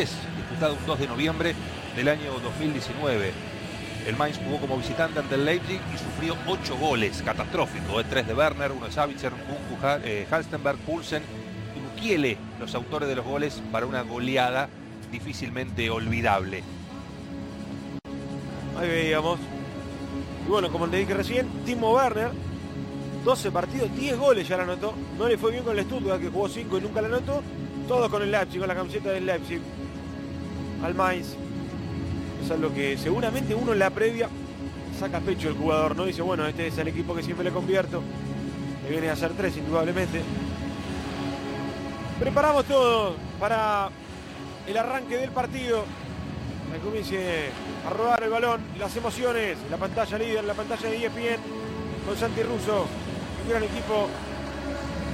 10, disputado un 2 de noviembre del año 2019. El Mainz jugó como visitante ante el Leipzig y sufrió 8 goles, catastrófico, 3 de Werner, 1 de Savitzer, Kunku, eh, Halstenberg, Pulsen y Mukiele, los autores de los goles para una goleada difícilmente olvidable. Ahí veíamos. Y bueno, como te dije recién, Timo Werner, 12 partidos, 10 goles ya la anotó. No le fue bien con el Stuttgart, que jugó 5 y nunca la anotó. Todo con el Leipzig, con la camiseta del Leipzig. Al Mainz. Eso es lo que seguramente uno en la previa saca pecho el jugador, ¿no? Dice, bueno, este es el equipo que siempre le convierto. Le viene a hacer tres, indudablemente. Preparamos todo para el arranque del partido. Que comience a rodar el balón, las emociones, la pantalla líder, la pantalla de ESPN con Santi Russo, un gran equipo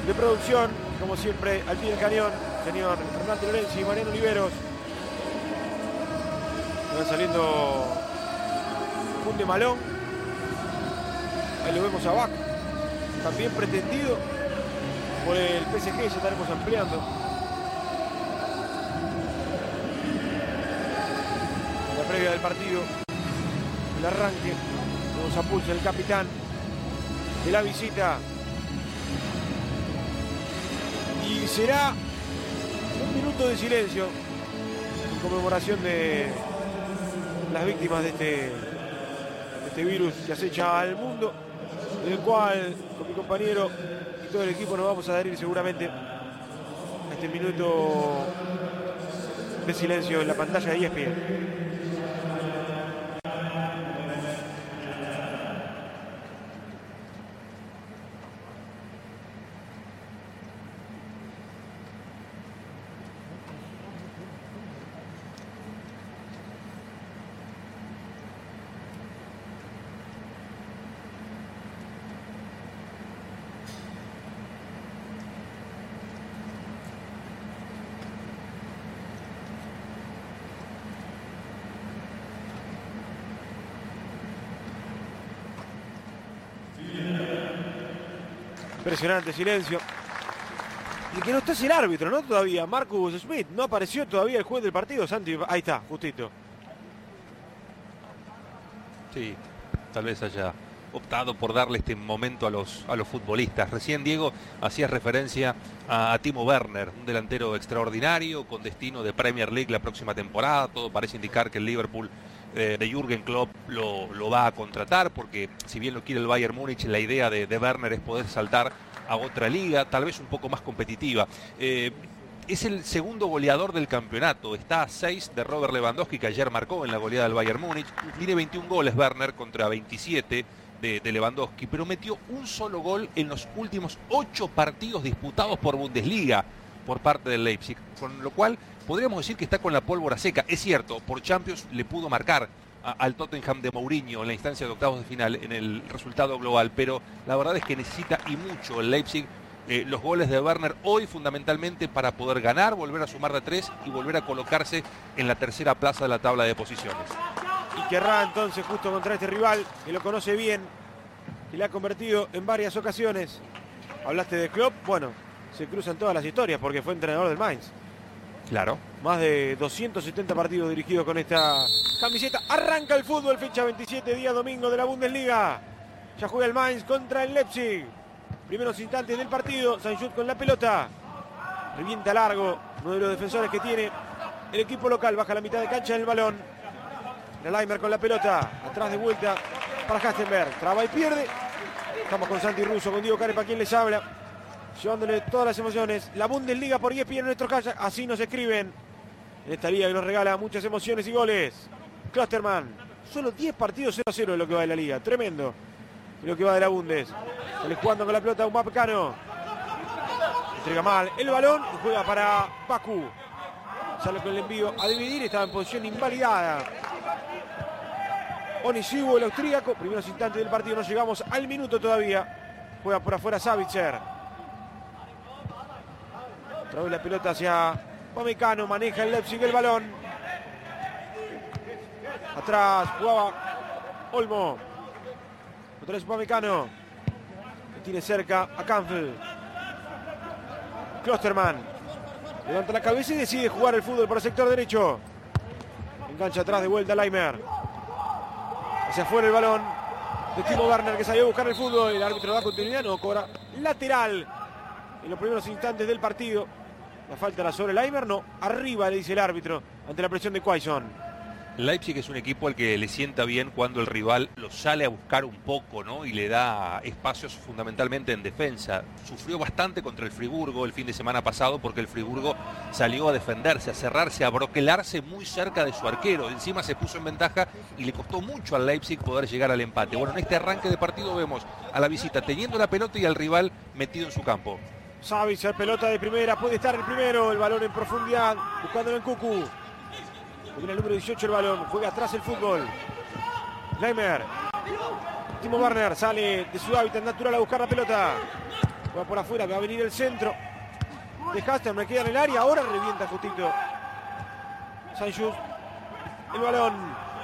de producción, como siempre, al pie del cañón, señor Fernando Lorenzi Mariano Oliveros. Van saliendo un de Malón. Ahí lo vemos abajo. También pretendido por el PSG, ya estaremos ampliando. La previa del partido, el arranque, vamos a pulso el capitán de la visita. Y será un minuto de silencio en conmemoración de las víctimas de este, este virus que acecha al mundo, del cual con mi compañero y todo el equipo nos vamos a adherir seguramente a este minuto de silencio en la pantalla de ESPN. Impresionante silencio. Y que no está es el árbitro, ¿no? Todavía. Marcus Smith. No apareció todavía el juez del partido, Santi. Ahí está, justito. Sí, tal vez haya optado por darle este momento a los, a los futbolistas. Recién Diego hacía referencia a, Timo Werner, un delantero extraordinario con destino de Premier League la próxima temporada. Todo parece indicar que el Liverpool eh, de Jürgen Klopp lo, va a contratar porque si bien lo quiere el Bayern Múnich, la idea de, Werner es poder saltar a otra liga, tal vez un poco más competitiva. Eh, es el segundo goleador del campeonato. Está a 6 de Robert Lewandowski, que ayer marcó en la goleada del Bayern Múnich. Tiene 21 goles Werner contra 27 de, de, Lewandowski, pero metió un solo gol en los últimos 8 partidos disputados por Bundesliga por parte del Leipzig. Con lo cual podríamos decir que está con la pólvora seca. Es cierto, por Champions le pudo marcar al Tottenham de Mourinho en la instancia de octavos de final en el resultado global, pero la verdad es que necesita y mucho el Leipzig eh, los goles de Werner hoy fundamentalmente para poder ganar, volver a sumar de tres y volver a colocarse en la tercera plaza de la tabla de posiciones. Y querrá entonces justo contra este rival que lo conoce bien, que le ha convertido en varias ocasiones. Hablaste de Klopp, bueno, se cruzan todas las historias porque fue entrenador del Mainz. Claro. Más de 270 partidos dirigidos con esta camiseta. Arranca el fútbol, fecha 27, día domingo de la Bundesliga. Ya juega el Mainz contra el Leipzig. Primeros instantes del partido. Sanjut con la pelota. Revienta largo. Uno de los defensores que tiene el equipo local. Baja la mitad de cancha el balón. Leimer con la pelota. Atrás de vuelta para Hastenberg. Traba y pierde. Estamos con Santi Russo, con Diego Carepa, quien les habla llevándole todas las emociones. La Bundesliga por ESPN en nuestro casa, así nos escriben. En esta liga que nos regala muchas emociones y goles. Klosterman, solo 10 partidos 0-0 de lo que va de la liga, tremendo. Lo que va de la Bundes. Sale jugando con la pelota un Mapcano. Entrega mal el balón y juega para Baku. Sale con el envío a dividir, estaba en posición invalidada. Onisivo, el austríaco. Primeros instantes del partido, no llegamos al minuto todavía. Juega por afuera Savitzer. La pelota hacia Pamecano, maneja el Leipzig el balón. Atrás jugaba Olmo. Otra vez Pamecano. Que tiene cerca a Canfield. Klosterman. Levanta la cabeza y decide jugar el fútbol para el sector derecho. Engancha atrás de vuelta Laimer. Hacia afuera el balón de Timo Werner que salió a buscar el fútbol. El árbitro da continuidad, no cobra lateral en los primeros instantes del partido. La falta la sobre Laimer, no. Arriba le dice el árbitro ante la presión de Quaison. Leipzig es un equipo al que le sienta bien cuando el rival lo sale a buscar un poco, ¿no? Y le da espacios fundamentalmente en defensa. Sufrió bastante contra el Friburgo el fin de semana pasado porque el Friburgo salió a defenderse, a cerrarse, a broquelarse muy cerca de su arquero. Encima se puso en ventaja y le costó mucho al Leipzig poder llegar al empate. Bueno, en este arranque de partido vemos a la visita teniendo la pelota y al rival metido en su campo. Savic, pelota de primera, puede estar el primero, el balón en profundidad, buscándolo en Cucu. Viene el número 18 el balón. Juega atrás el fútbol. Leimer. Timo Warner sale de su hábitat natural a buscar la pelota. Juega por afuera, va a venir el centro. De Caster, me queda en el área. Ahora revienta justito. Sanchus. El balón.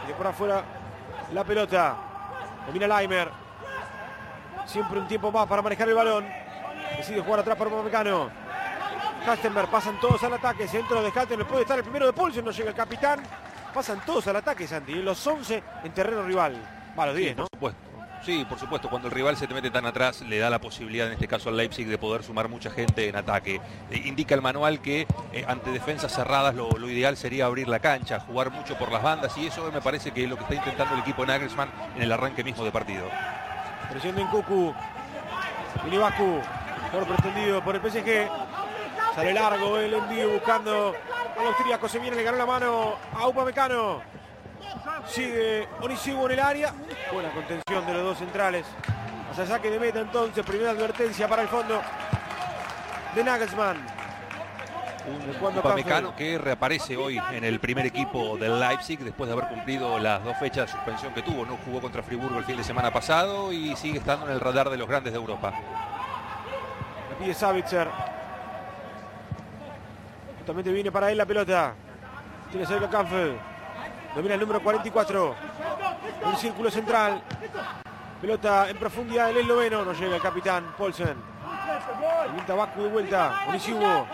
De por afuera la pelota. Domina Leimer. Siempre un tiempo más para manejar el balón. Decide jugar atrás para Mecano. Halstenberg, pasan todos al ataque, centro de Halstenberg, puede estar el primero de Paulsen, no llega el capitán. Pasan todos al ataque, Santi, los 11 en terreno rival. Va, los 10, ¿no? Por supuesto. Sí, por supuesto, cuando el rival se te mete tan atrás, le da la posibilidad, en este caso al Leipzig, de poder sumar mucha gente en ataque. Eh, indica el manual que eh, ante defensas cerradas lo, ideal sería abrir la cancha, jugar mucho por las bandas, y eso me parece que es lo que está intentando el equipo Nagelsmann en el arranque mismo de partido. Presión en Kuku, Minibaku, por pretendido por el PSG. Sale largo el envío buscando al austríaco. Se viene, le ganó la mano a Upamecano. Sigue Onisibu en el área. Buena contención de los dos centrales. Hacia saque de meta entonces. Primera advertencia para el fondo de Nagelsmann. Un Upamecano que reaparece hoy en el primer equipo del Leipzig después de haber cumplido las dos fechas de suspensión que tuvo. No jugó contra Friburgo el fin de semana pasado y sigue estando en el radar de los grandes de Europa. Pide Savitzer. Justamente viene para él la pelota. Tiene cerca Kampf. Domina el número 44. Un círculo central. Pelota en profundidad del esloveno. No llega el capitán Paulsen. El Baku de vuelta. Onisivo.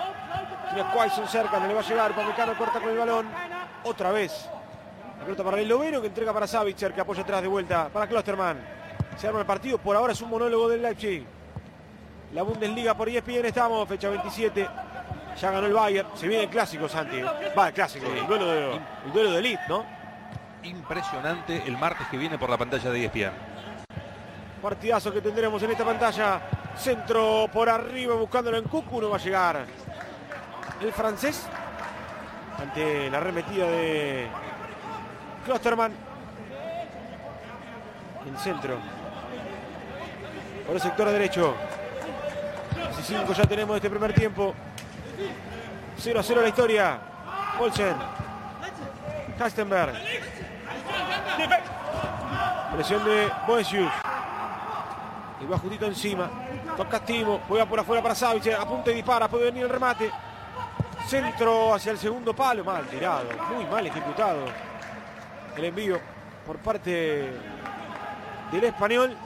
Tiene a cerca. No le va a llegar. Pamecano corta con el balón. Otra vez. La pelota para el esloveno que entrega para Savitzer que apoya atrás de vuelta. Para Klosterman. Se arma el partido. Por ahora es un monólogo del Leipzig. La Bundesliga por ESPN estamos. Fecha 27. Ya ganó el Bayern. Se viene el clásico, Santi. Va, el clásico. El, duelo de, el duelo de elite, ¿no? Impresionante el martes que viene por la pantalla de ESPN. Partidazo que tendremos en esta pantalla. Centro por arriba buscándolo en Cucu. No va a llegar el francés. Ante la arremetida de Klosterman. El centro. Por el sector derecho. 15 ya tenemos este primer tiempo. 0 a 0 la historia. Olsen. Kastenberg. Presión de Boesius. Y va justito encima. Toca Timo. Juega por afuera para Savic. Apunta y dispara. Puede venir el remate. Centro hacia el segundo palo. Mal tirado. Muy mal ejecutado. El envío por parte del español.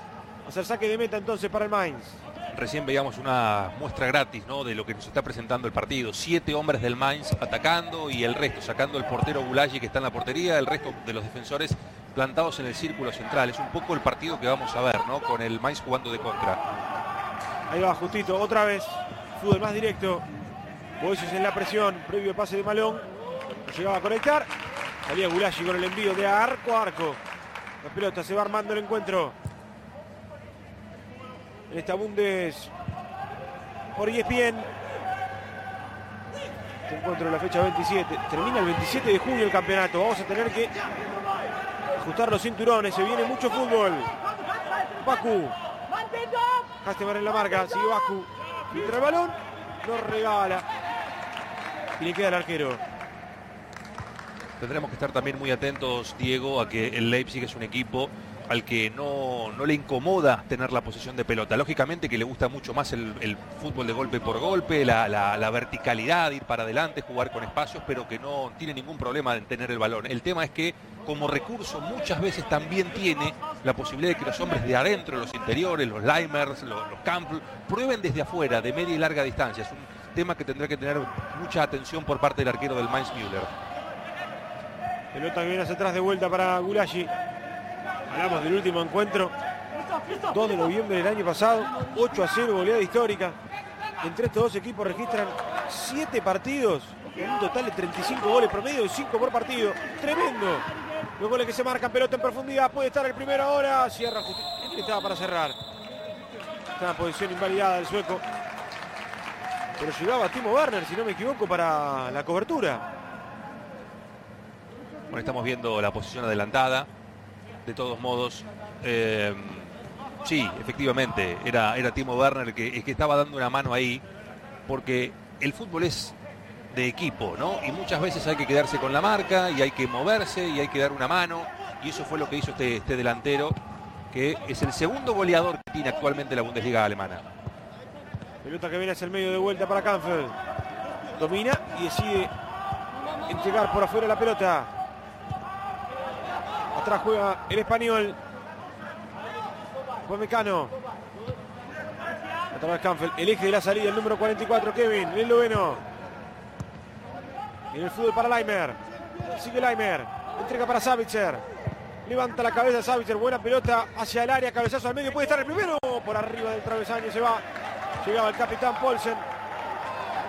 Hacer saque de meta entonces para el Mainz. Recién veíamos una muestra gratis ¿no? de lo que nos está presentando el partido. Siete hombres del Mainz atacando y el resto, sacando el portero Gulagi que está en la portería, el resto de los defensores plantados en el círculo central. Es un poco el partido que vamos a ver, ¿no? Con el Mainz jugando de contra. Ahí va justito, otra vez. Fútbol más directo. Boises en la presión, previo pase de Malón. llegaba a conectar. Salía Gulagi con el envío de arco a arco. La pelota se va armando el encuentro en esta Bundes por ESPN. Este encuentro en la fecha 27. Termina el 27 de junio el campeonato. Vamos a tener que ajustar los cinturones. Se viene mucho fútbol. Baku. Hastemar en la marca. Sigue Baku. Entra el balón. Lo regala. Y le queda el arquero. Tendremos que estar también muy atentos, Diego, a que el Leipzig es un equipo al que no, le incomoda tener la posición de pelota. Lógicamente que le gusta mucho más el, fútbol de golpe por golpe, la, verticalidad, ir para adelante, jugar con espacios, pero que no tiene ningún problema en tener el balón. El tema es que como recurso muchas veces también tiene la posibilidad de que los hombres de adentro, los interiores, los limers, los, los prueben desde afuera, de media y larga distancia. Es un tema que tendrá que tener mucha atención por parte del arquero del Mainz Müller. Pelota que viene hacia atrás de vuelta para Gulashi. Hablamos del último encuentro. 2 de noviembre del año pasado. 8 a 0, goleada histórica. Entre estos dos equipos registran 7 partidos. En un total de 35 goles promedio y 5 por partido. Tremendo. Los goles que se marcan, pelota en profundidad. Puede estar el primero ahora. Cierra justicia. Estaba para cerrar. Está en posición invalidada el sueco. Pero llegaba Timo Werner, si no me equivoco, para la cobertura. Bueno, estamos viendo la posición adelantada. De todos modos, eh, sí, efectivamente, era, era Timo Werner el que, que estaba dando una mano ahí, porque el fútbol es de equipo, ¿no? Y muchas veces hay que quedarse con la marca y hay que moverse y hay que dar una mano. Y eso fue lo que hizo este, este delantero, que es el segundo goleador que tiene actualmente la Bundesliga alemana. Pelota que viene hacia el medio de vuelta para Canfeld. Domina y decide entregar por afuera la pelota. Atrás juega el español. Mecano. Otra vez Canfeld. El eje de la salida, el número 44, Kevin, el noveno. En el fútbol para Leimer. Sigue Leimer. Entrega para Savitzer. Levanta la cabeza Savitzer. Buena pelota hacia el área. Cabezazo al medio. Puede estar el primero. Por arriba del travesaño se va. Llegaba el capitán Paulsen.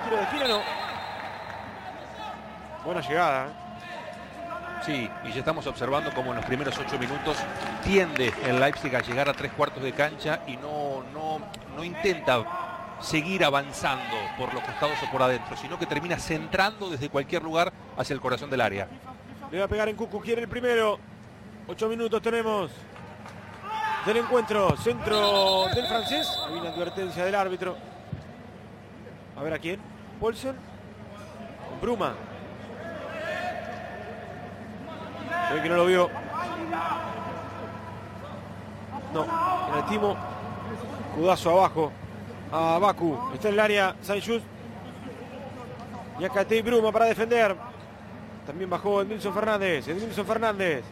Tiro de esquina no. Buena llegada. ¿eh? Sí, y ya estamos observando como en los primeros ocho minutos tiende el Leipzig a llegar a tres cuartos de cancha y no, no, no intenta seguir avanzando por los costados o por adentro, sino que termina centrando desde cualquier lugar hacia el corazón del área. Le va a pegar en Cucu, quiere el primero. Ocho minutos tenemos del encuentro. Centro del francés. Hay una advertencia del árbitro. A ver a quién. Paulsen. Bruma. Que no lo vio. No, el timo. Cudazo abajo. A Baku. Está en el área Sanchus. Y acá y Bruma para defender. También bajó Edmilson Fernández. Edmilson Fernández.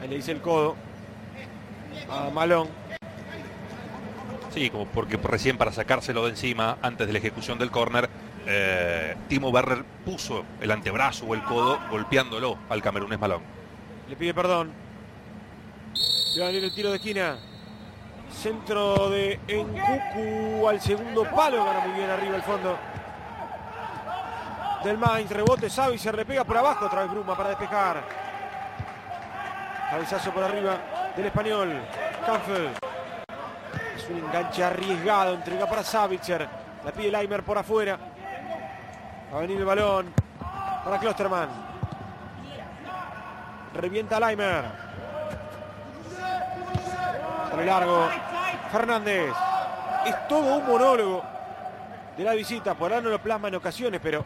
Ahí le dice el codo a Malón. Sí, como porque recién para sacárselo de encima, antes de la ejecución del córner, eh, Timo Werner puso el antebrazo o el codo golpeándolo al camerunés Malón. Le pide perdón. Le va a venir el tiro de esquina. Centro de Encucu al segundo palo. Gana muy bien arriba el fondo. Del Mainz, rebote, Savi se repega por abajo. Otra vez Bruma para despejar. Cabezazo por arriba del español. Es un enganche arriesgado. Entrega para Savitzer. La pide Leimer por afuera. Va a venir el balón para Klosterman. Revienta Leimer. Sale largo. Fernández. Es todo un monólogo de la visita. Por ahora no lo plasma en ocasiones, pero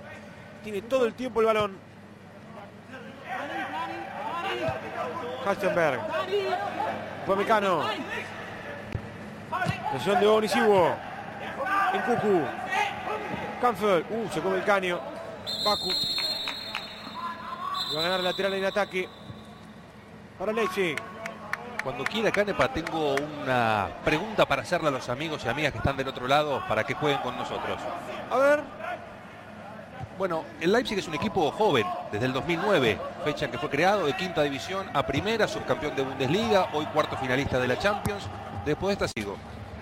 tiene todo el tiempo el balón. Halstenberg. Fue Mecano. Lesión de Onisivo. En Cucu. Canfeld. Uh, se come el caño. Baku. Va a ganar lateral en ataque. Para Leipzig. Cuando quiera Canepa tengo una pregunta para hacerle a los amigos y amigas que están del otro lado para que jueguen con nosotros. A ver. Bueno, el Leipzig es un equipo joven, desde el 2009, fecha en que fue creado de quinta división a primera, subcampeón de Bundesliga, hoy cuarto finalista de la Champions. Después de esta sigo.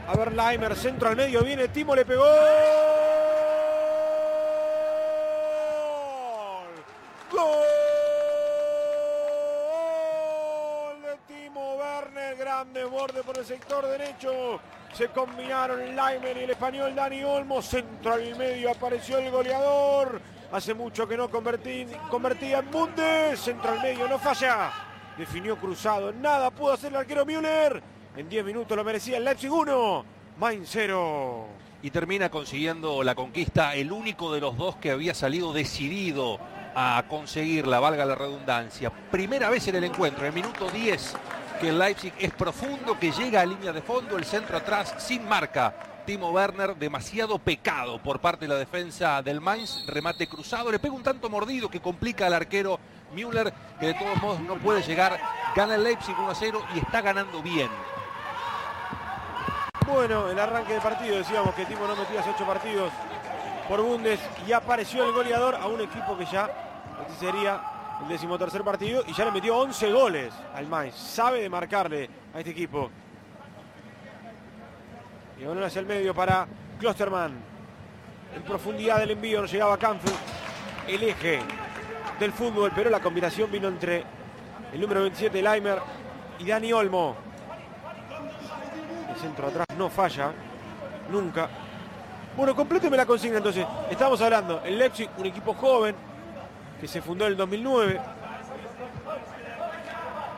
A ver, Leimer, centro al medio, viene Timo, le pegó. Gol de Timo Werner, grande borde por el sector derecho. Se combinaron Leimer y el español Dani Olmo. Centro al medio apareció el goleador. Hace mucho que no convertí, convertía en Bundes. Centro al medio, no falla. Definió cruzado. Nada pudo hacer el arquero Müller. En 10 minutos lo merecía el Leipzig 1. Mainz 0. Y termina consiguiendo la conquista, el único de los dos que había salido decidido a conseguirla, valga la redundancia. Primera vez en el encuentro, en el minuto 10, que el Leipzig es profundo, que llega a línea de fondo, el centro atrás sin marca. Timo Werner, demasiado pecado por parte de la defensa del Mainz, remate cruzado, le pega un tanto mordido que complica al arquero Müller, que de todos modos no puede llegar. Gana el Leipzig 1 a 0 y está ganando bien. bueno el arranque de partido. Decíamos que Timo no metía hace ocho partidos por Bundes y apareció el goleador a un equipo que ya este sería el decimotercer partido y ya le metió 11 goles al Mainz. Sabe de marcarle a este equipo. Y bueno hacia el medio para Klosterman. En profundidad del envío no llegaba Canfield. El eje del fútbol, pero la combinación vino entre el número 27 Leimer y Dani Olmo. El centro atrás no falla, nunca. Bueno, compléteme la consigna entonces. Estamos hablando, el Leipzig, un equipo joven que se fundó en el 2009.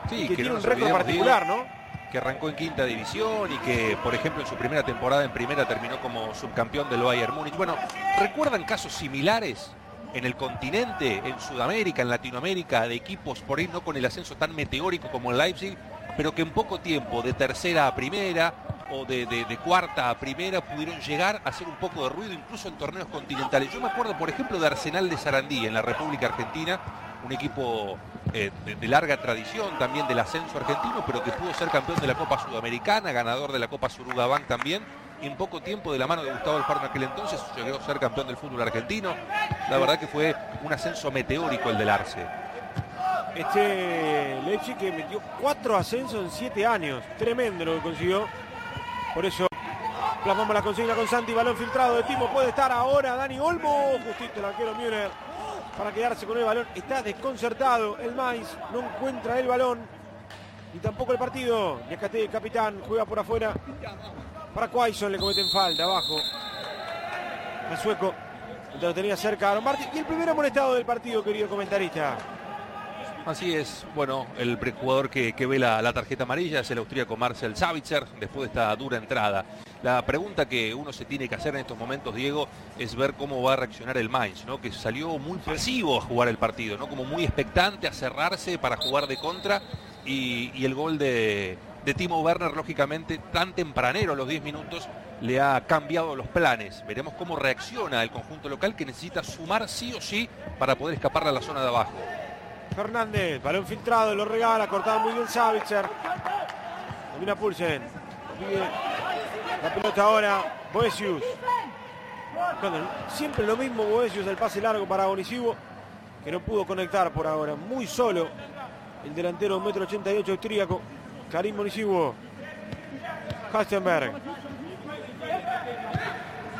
Sí, que, que tiene no un récord particular, ¿no? que arrancó en quinta división y que, por ejemplo, en su primera temporada en primera terminó como subcampeón del Bayern Múnich. Bueno, ¿recuerdan casos similares en el continente, en Sudamérica, en Latinoamérica, de equipos por ahí no con el ascenso tan meteórico como el Leipzig, pero que en poco tiempo, de tercera a primera o de, de- cuarta a primera, pudieron llegar a hacer un poco de ruido, incluso en torneos continentales? Yo me acuerdo, por ejemplo, de Arsenal de Sarandí, en la República Argentina, un equipo eh, de, de larga tradición también del ascenso argentino, pero que pudo ser campeón de la Copa Sudamericana, ganador de la Copa Surugabank también, y en poco tiempo de la mano de Gustavo Alfaro en aquel entonces llegó a ser campeón del fútbol argentino. La verdad que fue un ascenso meteórico el del Arce. Este Leipzig que metió cuatro ascensos en siete años. Tremendo lo que consiguió. Por eso plasmamos la consigna con Santi. Balón filtrado de Timo. Puede estar ahora Dani Olmo. Justito el arquero Müller para quedarse con el balón. Está desconcertado el Mainz. No encuentra el balón. Y tampoco el partido. Yacate, capitán, juega por afuera. Para Quaison le cometen falta abajo. El sueco. Lo tenía cerca Aaron Martin. Y el primer amonestado del partido, querido comentarista. Así es, bueno, el jugador que, ve la, tarjeta amarilla es el austríaco Marcel Savitzer después de esta dura entrada. La pregunta que uno se tiene que hacer en estos momentos, Diego, es ver cómo va a reaccionar el Mainz, ¿no? que salió muy pasivo a jugar el partido, ¿no? como muy expectante a cerrarse para jugar de contra y, el gol de, de Timo Werner, lógicamente, tan tempranero a los 10 minutos, le ha cambiado los planes. Veremos cómo reacciona el conjunto local que necesita sumar sí o sí para poder escapar a la zona de abajo. Fernández, balón filtrado, lo regala, cortado muy bien Savitzer. Domina Pulsen. La pelota ahora, Boesius. Siempre lo mismo Boesius, el pase largo para Onisivo, que no pudo conectar por ahora. Muy solo el delantero 1,88 m austríaco, Karim Onisivo. Hastenberg.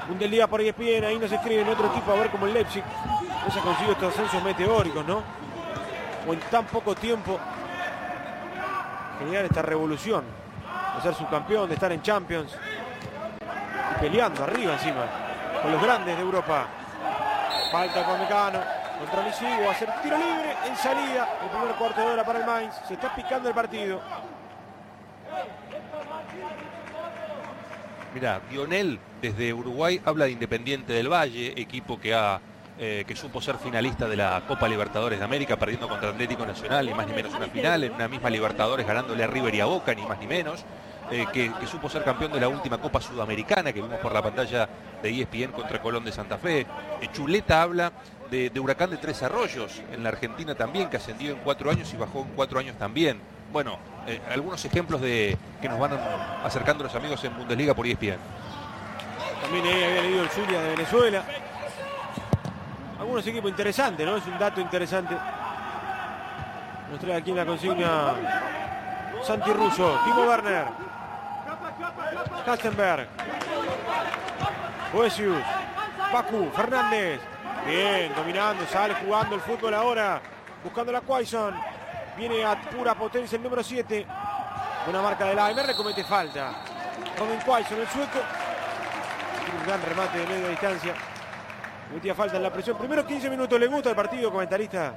Un del día por ESPN, ahí nos escriben otro equipo a ver como el Leipzig. No se ha conseguido estos ascensos meteóricos, ¿no? O en tan poco tiempo generar esta revolución de ser subcampeón, de estar en Champions y peleando arriba encima con los grandes de Europa. Falta con Mecano contra Lisigo, hacer tiro libre en salida, el primer cuarto de hora para el Mainz, se está picando el partido. Mira, Dionel desde Uruguay habla de Independiente del Valle, equipo que ha eh, que supo ser finalista de la Copa Libertadores de América, perdiendo contra Atlético Nacional, ni más ni menos una final, en una misma Libertadores ganándole a River y a Boca, ni más ni menos, eh, que, supo ser campeón de la última Copa Sudamericana que vimos por la pantalla de ESPN contra Colón de Santa Fe. Eh, Chuleta habla de, de Huracán de Tres Arroyos, en la Argentina también, que ascendió en cuatro años y bajó en cuatro años también. Bueno, algunos ejemplos de que nos van acercando los amigos en Bundesliga por ESPN. También ahí había leído el Zulia de Venezuela. Algunos equipos interesantes, ¿no? Es un dato interesante. Nos trae aquí en la consigna Santi Russo, Timo Werner, Kastenberg, Boesius, Pacu, Fernández. Bien, dominando, sale jugando el fútbol ahora, buscando la Quaison. Viene a pura potencia el número 7. Una marca del AMR, comete falta. Robin Quaison, el sueco. Un gran remate de media distancia. Metía falta en la presión. Primero 15 minutos, ¿le gusta el partido, comentarista?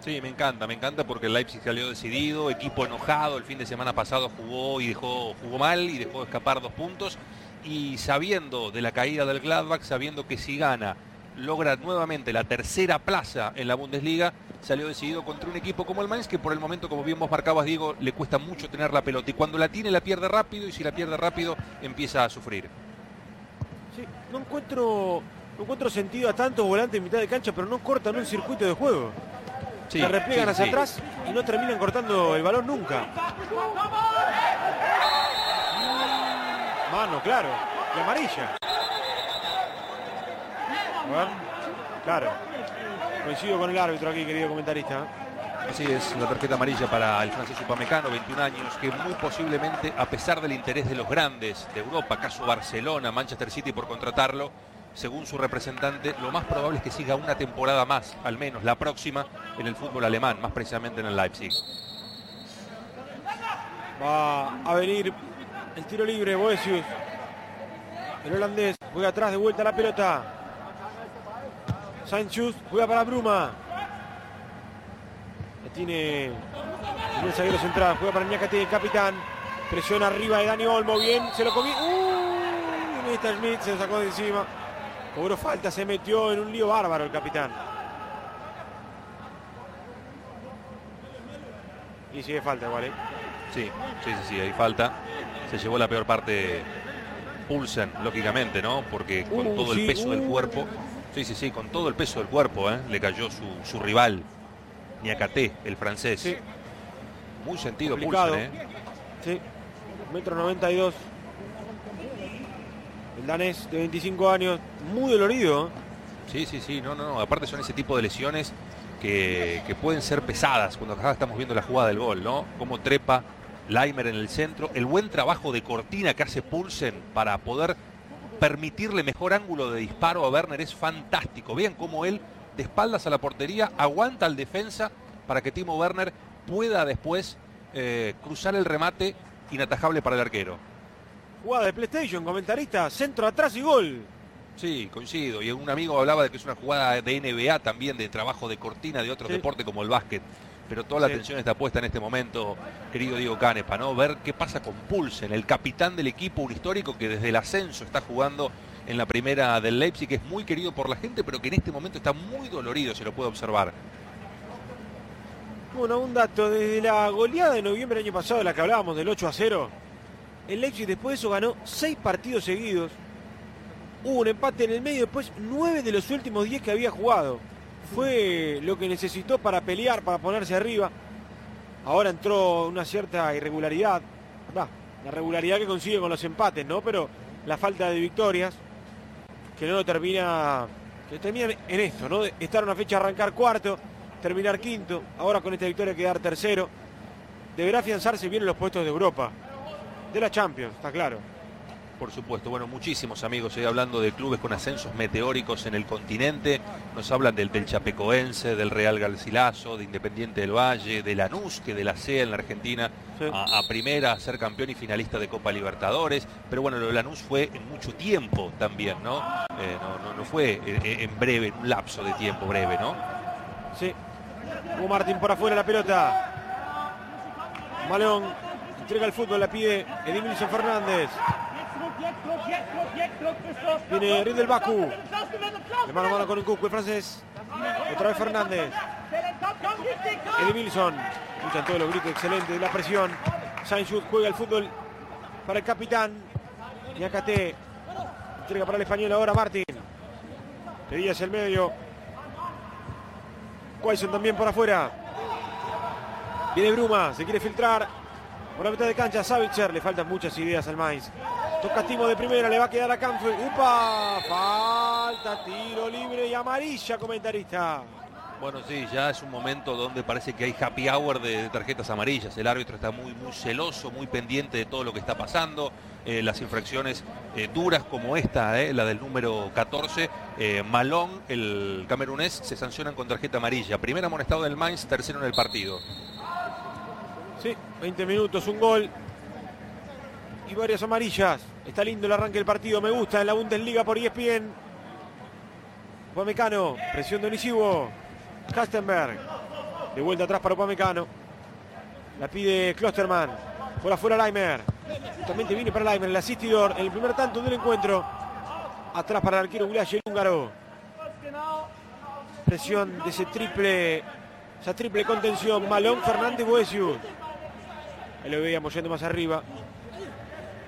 Sí, me encanta, me encanta porque el Leipzig salió decidido, equipo enojado, el fin de semana pasado jugó y dejó, jugó mal y dejó escapar dos puntos. Y sabiendo de la caída del Gladbach, sabiendo que si gana, logra nuevamente la tercera plaza en la Bundesliga, salió decidido contra un equipo como el Mainz, que por el momento, como bien vos marcabas, Diego, le cuesta mucho tener la pelota. Y cuando la tiene, la pierde rápido, y si la pierde rápido, empieza a sufrir. Sí, no encuentro, no encuentro sentido a tantos volantes en mitad de cancha, pero no cortan un circuito de juego. Sí, Se repliegan sí, hacia sí. atrás y no terminan cortando el balón nunca. Mano, claro. Y amarilla. Claro. Coincido con el árbitro aquí, querido comentarista. Así es, la tarjeta amarilla para el francés Upamecano, 21 años, que muy posiblemente, a pesar del interés de los grandes de Europa, caso Barcelona, Manchester City por contratarlo, según su representante, lo más probable es que siga una temporada más, al menos la próxima, en el fútbol alemán, más precisamente en el Leipzig. Va a venir el tiro libre, Boesius. El holandés juega atrás de vuelta la pelota. Sánchez juega para Bruma. tiene el zaguero central, juega para Ñacate, el capitán. Presiona arriba de Dani Olmo, bien, se lo comió. ¡Uh! Smith se sacó de encima. Cobró falta, se metió en un lío bárbaro el capitán. Y sigue falta igual, ¿eh? Sí, sí, sí, sí, hay falta. Se llevó la peor parte Pulsen, lógicamente, ¿no? Porque con uh, todo el peso del uh. cuerpo, sí, sí, sí, con todo el peso del cuerpo, ¿eh? le cayó su, rival, Niakate, el francés. Sí. Muy sentido Pulsen, ¿eh? Sí, metro 92. Danés de 25 años, muy dolorido. Sí, sí, sí, no, no, no. Aparte son ese tipo de lesiones que, pueden ser pesadas cuando estamos viendo la jugada del gol, ¿no? Como trepa Laimer en el centro, el buen trabajo de cortina que hace Pulsen para poder permitirle mejor ángulo de disparo a Werner es fantástico. Vean cómo él, de espaldas a la portería, aguanta al defensa para que Timo Werner pueda después eh, cruzar el remate inatajable para el arquero. Jugada de PlayStation, comentarista, centro atrás y gol. Sí, coincido. Y un amigo hablaba de que es una jugada de NBA también, de trabajo de cortina de otro deporte como el básquet pero toda la atención está puesta en este momento, querido Diego Canepa, ¿no? Ver qué pasa con Pulsen, el capitán del equipo, un histórico que desde el ascenso está jugando en la primera del Leipzig, que es muy querido por la gente, pero que en este momento está muy dolorido, se lo puede observar. Bueno, un dato, desde la goleada de noviembre del año pasado, la que hablábamos del 8 a 0, el Leipzig después de eso ganó 6 partidos seguidos, hubo un empate en el medio, después 9 de los últimos 10 que había jugado fue lo que necesitó para pelear, para ponerse arriba. Ahora entró una cierta irregularidad, la regularidad que consigue con los empates, ¿no? Pero la falta de victorias, que no termina, que termina en esto, ¿no? Estar una fecha arrancar cuarto, terminar quinto, ahora con esta victoria quedar tercero. Deberá afianzarse bien en los puestos de Europa, de la Champions, está claro por supuesto. Bueno, muchísimos amigos, estoy hablando de clubes con ascensos meteóricos en el continente. Nos hablan del, del Chapecoense, del Real Garcilaso, de Independiente del Valle, de Lanús, que de la CEA en la Argentina a, primera, a ser campeón y finalista de Copa Libertadores. Pero bueno, lo de Lanús fue en mucho tiempo también, ¿no? Eh, no, no, fue en, breve, en un lapso de tiempo breve, ¿no? Sí. Hugo Martín por afuera la pelota. Malón entrega el fútbol, la pide Edimilson Fernández. Viene Rindel Baku. De mano a mano con un cuco el francés. Otra vez Fernández. Eddie Wilson. Luchan todos los gritos, excelente de la presión. Sainz juega el fútbol para el capitán. Yacate. Entrega para el español ahora Martín. Pedías el medio. Quaison también por afuera. Viene Bruma, se quiere filtrar. Por la mitad de cancha, Savitzer. Le faltan muchas ideas al Mainz. Toca Timo de primera, le va a quedar a Canfield. ¡Upa! Falta, tiro libre y amarilla, comentarista. Bueno, sí, ya es un momento donde parece que hay happy hour de, tarjetas amarillas. El árbitro está muy, muy celoso, muy pendiente de todo lo que está pasando. Eh, las infracciones eh, duras como esta, eh, la del número 14, Malón, el camerunés, se sancionan con tarjeta amarilla. Primer amonestado del Mainz, tercero en el partido. Sí, 20 minutos, un gol y varias amarillas. Está lindo el arranque del partido, me gusta en la Bundesliga por ESPN. Upamecano, presión de Onisivo. Kastenberg, de vuelta atrás para Upamecano. La pide Klosterman. Por afuera Leimer. Justamente viene para Leimer, el asistidor, el primer tanto del encuentro. Atrás para el arquero Gulaye húngaro. Presión de ese triple, esa triple contención. Malón, Fernández, Boesius. Ahí lo veíamos yendo más arriba.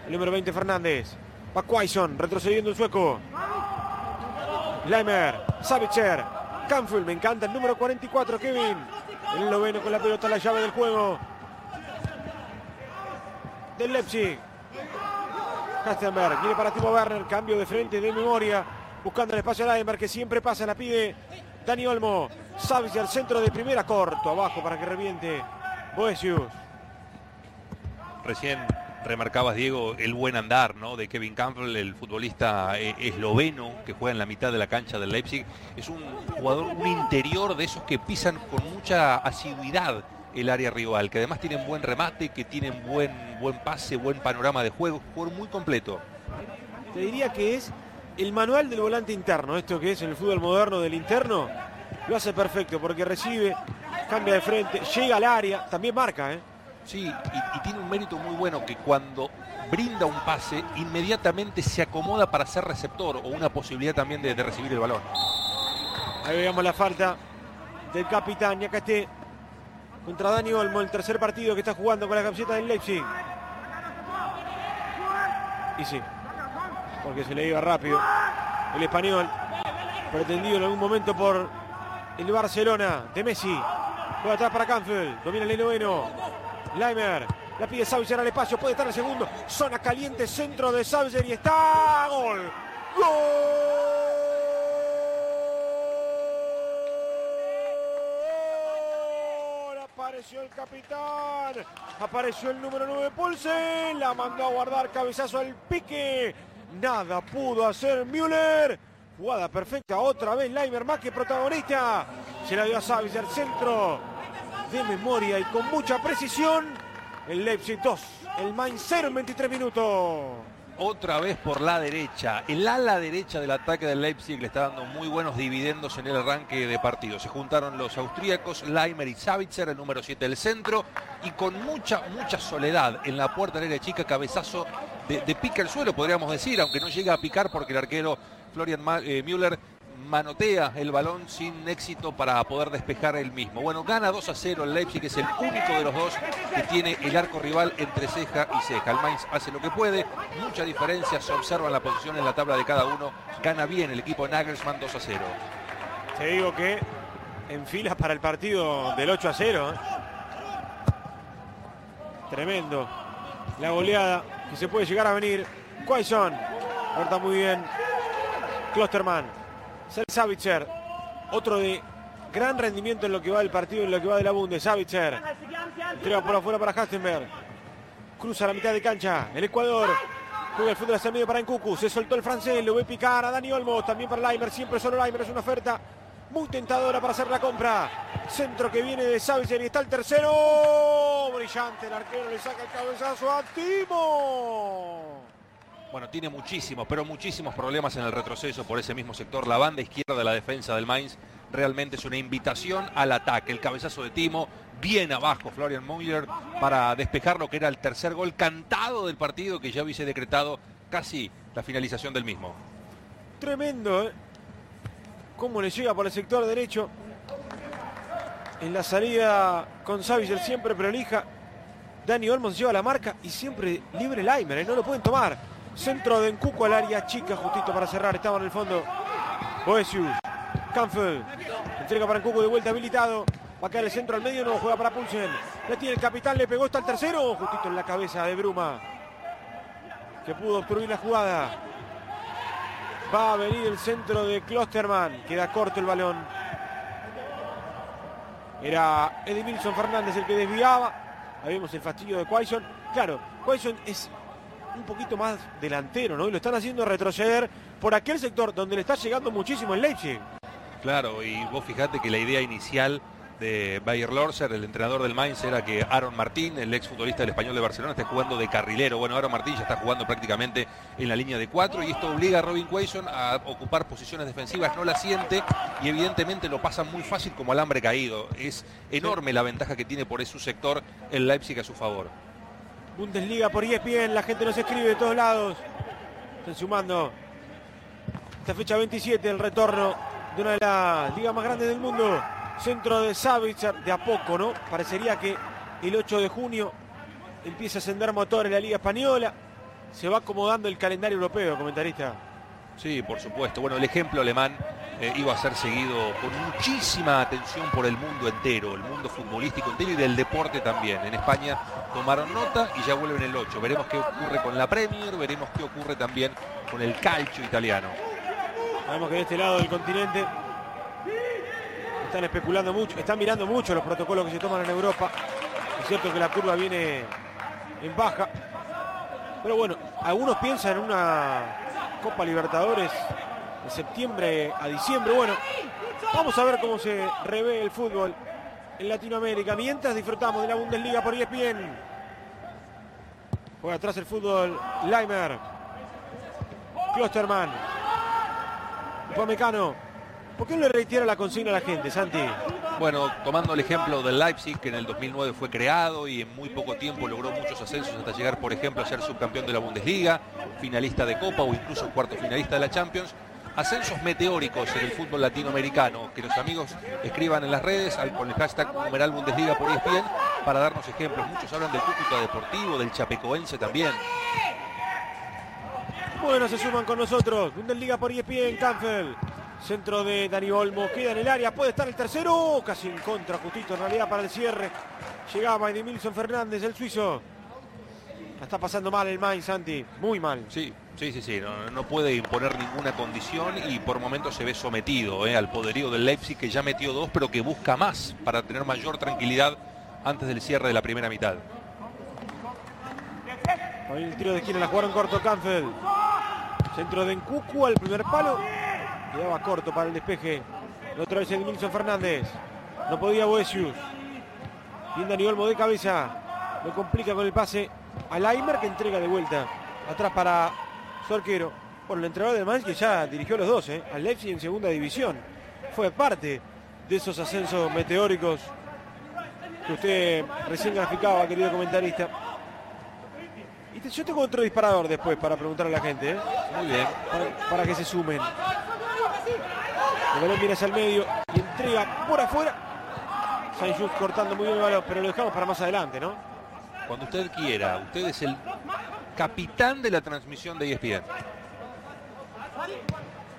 El número 20 Fernández. Va Quaison, retrocediendo el sueco. Leimer, Savitzer, Canfield, me encanta el número 44, Kevin. El noveno con la pelota, la llave del juego. Del Leipzig. Hastenberg viene para Timo Werner, cambio de frente de memoria, buscando el espacio a Leimer que siempre pasa, la pide Dani Olmo. Savic al centro de primera, corto, abajo para que reviente Boesius. Recién remarcabas, Diego, el buen andar ¿no? de Kevin Campbell, el futbolista eh, esloveno que juega en la mitad de la cancha del Leipzig. Es un jugador, un interior de esos que pisan con mucha asiduidad el área rival, que además tienen buen remate, que tienen buen, buen pase, buen panorama de juego, jugador muy completo. Te diría que es el manual del volante interno, esto que es en el fútbol moderno del interno, lo hace perfecto porque recibe, cambia de frente, llega al área, también marca, ¿eh? Sí, y, tiene un mérito muy bueno que cuando brinda un pase, inmediatamente se acomoda para ser receptor o una posibilidad también de, recibir el balón. Ahí veamos la falta del capitán esté contra Dani Olmo, el tercer partido que está jugando con la camiseta del Leipzig. Y sí, porque se le iba rápido el español, pretendido en algún momento por el Barcelona de Messi. Juega atrás para Canfield, domina el noveno. Leimer, la pide Sauser al espacio, puede estar el segundo. Zona caliente, centro de Sauser y está. ¡Gol! ¡Gol! Apareció el capitán. Apareció el número 9 Pulse. La mandó a guardar cabezazo al pique. Nada pudo hacer Müller. Jugada perfecta. Otra vez Leimer más que protagonista. Se la dio a Savic al centro de memoria y con mucha precisión. El Leipzig 2, el Mainz 0 en 23 minutos. Otra vez por la derecha. El ala derecha del ataque del Leipzig le está dando muy buenos dividendos en el arranque de partido. Se juntaron los austríacos, Leimer y Savitzer, el número 7 del centro. Y con mucha, mucha soledad en la puerta del área chica, cabezazo de, de pica el suelo, podríamos decir, aunque no llega a picar porque el arquero Florian eh, Müller manotea el balón sin éxito para poder despejar el mismo. Bueno, gana 2 a 0 el Leipzig, que es el único de los dos que tiene el arco rival entre ceja y ceja. El Mainz hace lo que puede, mucha diferencia, se observan la posición en la tabla de cada uno. Gana bien el equipo Nagelsmann 2 a 0. Te digo que en filas para el partido del 8 a 0. ¿eh? Tremendo. La goleada que se puede llegar a venir. Quaison. Corta muy bien. Klosterman. Savitzer, otro de gran rendimiento en lo que va del partido, en lo que va de la Bundes. Savitzer, entrega por afuera para Hastenberg. Cruza la mitad de cancha, el Ecuador. Juega el fútbol hacia el medio para Encucu. Se soltó el francés, lo ve picar a Dani Olmo. También para Leimer, siempre solo Leimer. Es una oferta muy tentadora para hacer la compra. Centro que viene de Savitzer y está el tercero. Brillante, el arquero le saca el cabezazo a Timo. Bueno, tiene muchísimos, pero muchísimos problemas en el retroceso por ese mismo sector. La banda izquierda de la defensa del Mainz realmente es una invitación al ataque. El cabezazo de Timo, bien abajo Florian Müller para despejar lo que era el tercer gol cantado del partido que ya hubiese decretado casi la finalización del mismo. Tremendo, ¿eh? Cómo le llega por el sector derecho. En la salida con el siempre prolija. Dani Olmos lleva la marca y siempre libre Laimer, ¿eh? no lo pueden tomar. Centro de Encuco al área chica, justito para cerrar. Estaba en el fondo. Boesius. Canfield. Entrega para Encuco de vuelta habilitado. Va a caer el centro al medio, no juega para Pulsen. Ya tiene el capitán, le pegó hasta el tercero. Justito en la cabeza de Bruma. Que pudo obstruir la jugada. Va a venir el centro de Klosterman. Queda corto el balón. Era Edmilson Fernández el que desviaba. Ahí vemos el fastidio de Quaison. Claro, Quaison es un poquito más delantero, ¿no? Y lo están haciendo retroceder por aquel sector donde le está llegando muchísimo el Leipzig. Claro, y vos fijate que la idea inicial de Bayer Lorser, el entrenador del Mainz, era que Aaron Martín, el ex futbolista del Español de Barcelona, esté jugando de carrilero. Bueno, Aaron Martín ya está jugando prácticamente en la línea de cuatro y esto obliga a Robin Quaison a ocupar posiciones defensivas. No la siente y evidentemente lo pasa muy fácil como alambre caído. Es enorme la ventaja que tiene por ese sector el Leipzig a su favor. Bundesliga por ESPN, la gente nos escribe de todos lados. Están sumando esta fecha 27, el retorno de una de las ligas más grandes del mundo. Centro de Savitzer, de a poco, ¿no? Parecería que el 8 de junio empieza a ascender motor en la Liga Española. Se va acomodando el calendario europeo, comentarista. Sí, por supuesto. Bueno, el ejemplo alemán eh, iba a ser seguido con muchísima atención por el mundo entero, el mundo futbolístico entero y del deporte también. En España tomaron nota y ya vuelven el 8. Veremos qué ocurre con la Premier, veremos qué ocurre también con el calcio italiano. Sabemos que de este lado del continente están especulando mucho, están mirando mucho los protocolos que se toman en Europa. Es cierto que la curva viene en baja. Pero bueno, algunos piensan en una Copa Libertadores de septiembre a diciembre. Bueno, vamos a ver cómo se revé el fútbol en Latinoamérica. Mientras disfrutamos de la Bundesliga por ESPN. Juega atrás el fútbol Leimer. Klosterman. Upamecano. ¿Por qué no le reitera la consigna a la gente, Santi? Bueno, tomando el ejemplo del Leipzig, que en el 2009 fue creado y en muy poco tiempo logró muchos ascensos hasta llegar, por ejemplo, a ser subcampeón de la Bundesliga, finalista de Copa o incluso cuarto finalista de la Champions. Ascensos meteóricos en el fútbol latinoamericano, que los amigos escriban en las redes con el hashtag numeral Bundesliga por ESPN para darnos ejemplos. Muchos hablan del Cúcuta Deportivo, del Chapecoense también. Bueno, se suman con nosotros. Bundesliga por ESPN, Canfel. Centro de Dani Olmo, queda en el área, puede estar el tercero, casi en contra, justito en realidad para el cierre. Llegaba Edmilson Fernández, el suizo. La está pasando mal el Mainz, Santi, muy mal. Sí, sí, sí, sí, no, puede imponer ninguna condición y por momentos se ve sometido eh, al poderío del Leipzig que ya metió dos, pero que busca más para tener mayor tranquilidad antes del cierre de la primera mitad. Ahí el tiro de esquina la jugaron corto Canfeld. Centro de Encucu al primer palo. Quedaba corto para el despeje. Otra vez Edmilson Fernández. No podía Boesius. Bien Dani Olmo de cabeza. Lo complica con el pase a Laimer que entrega de vuelta. Atrás para su arquero. Por el entrenador de Mainz que ya dirigió los dos. ¿eh? Al Leipzig en segunda división. Fue parte de esos ascensos meteóricos que usted recién graficaba, querido comentarista. Y yo tengo otro disparador después para preguntar a la gente. ¿eh? Muy bien. para que se sumen. El balón viene hacia el medio y entrega por afuera. Saint cortando muy bien el balón, pero lo dejamos para más adelante, ¿no? Cuando usted quiera, usted es el capitán de la transmisión de ESPN.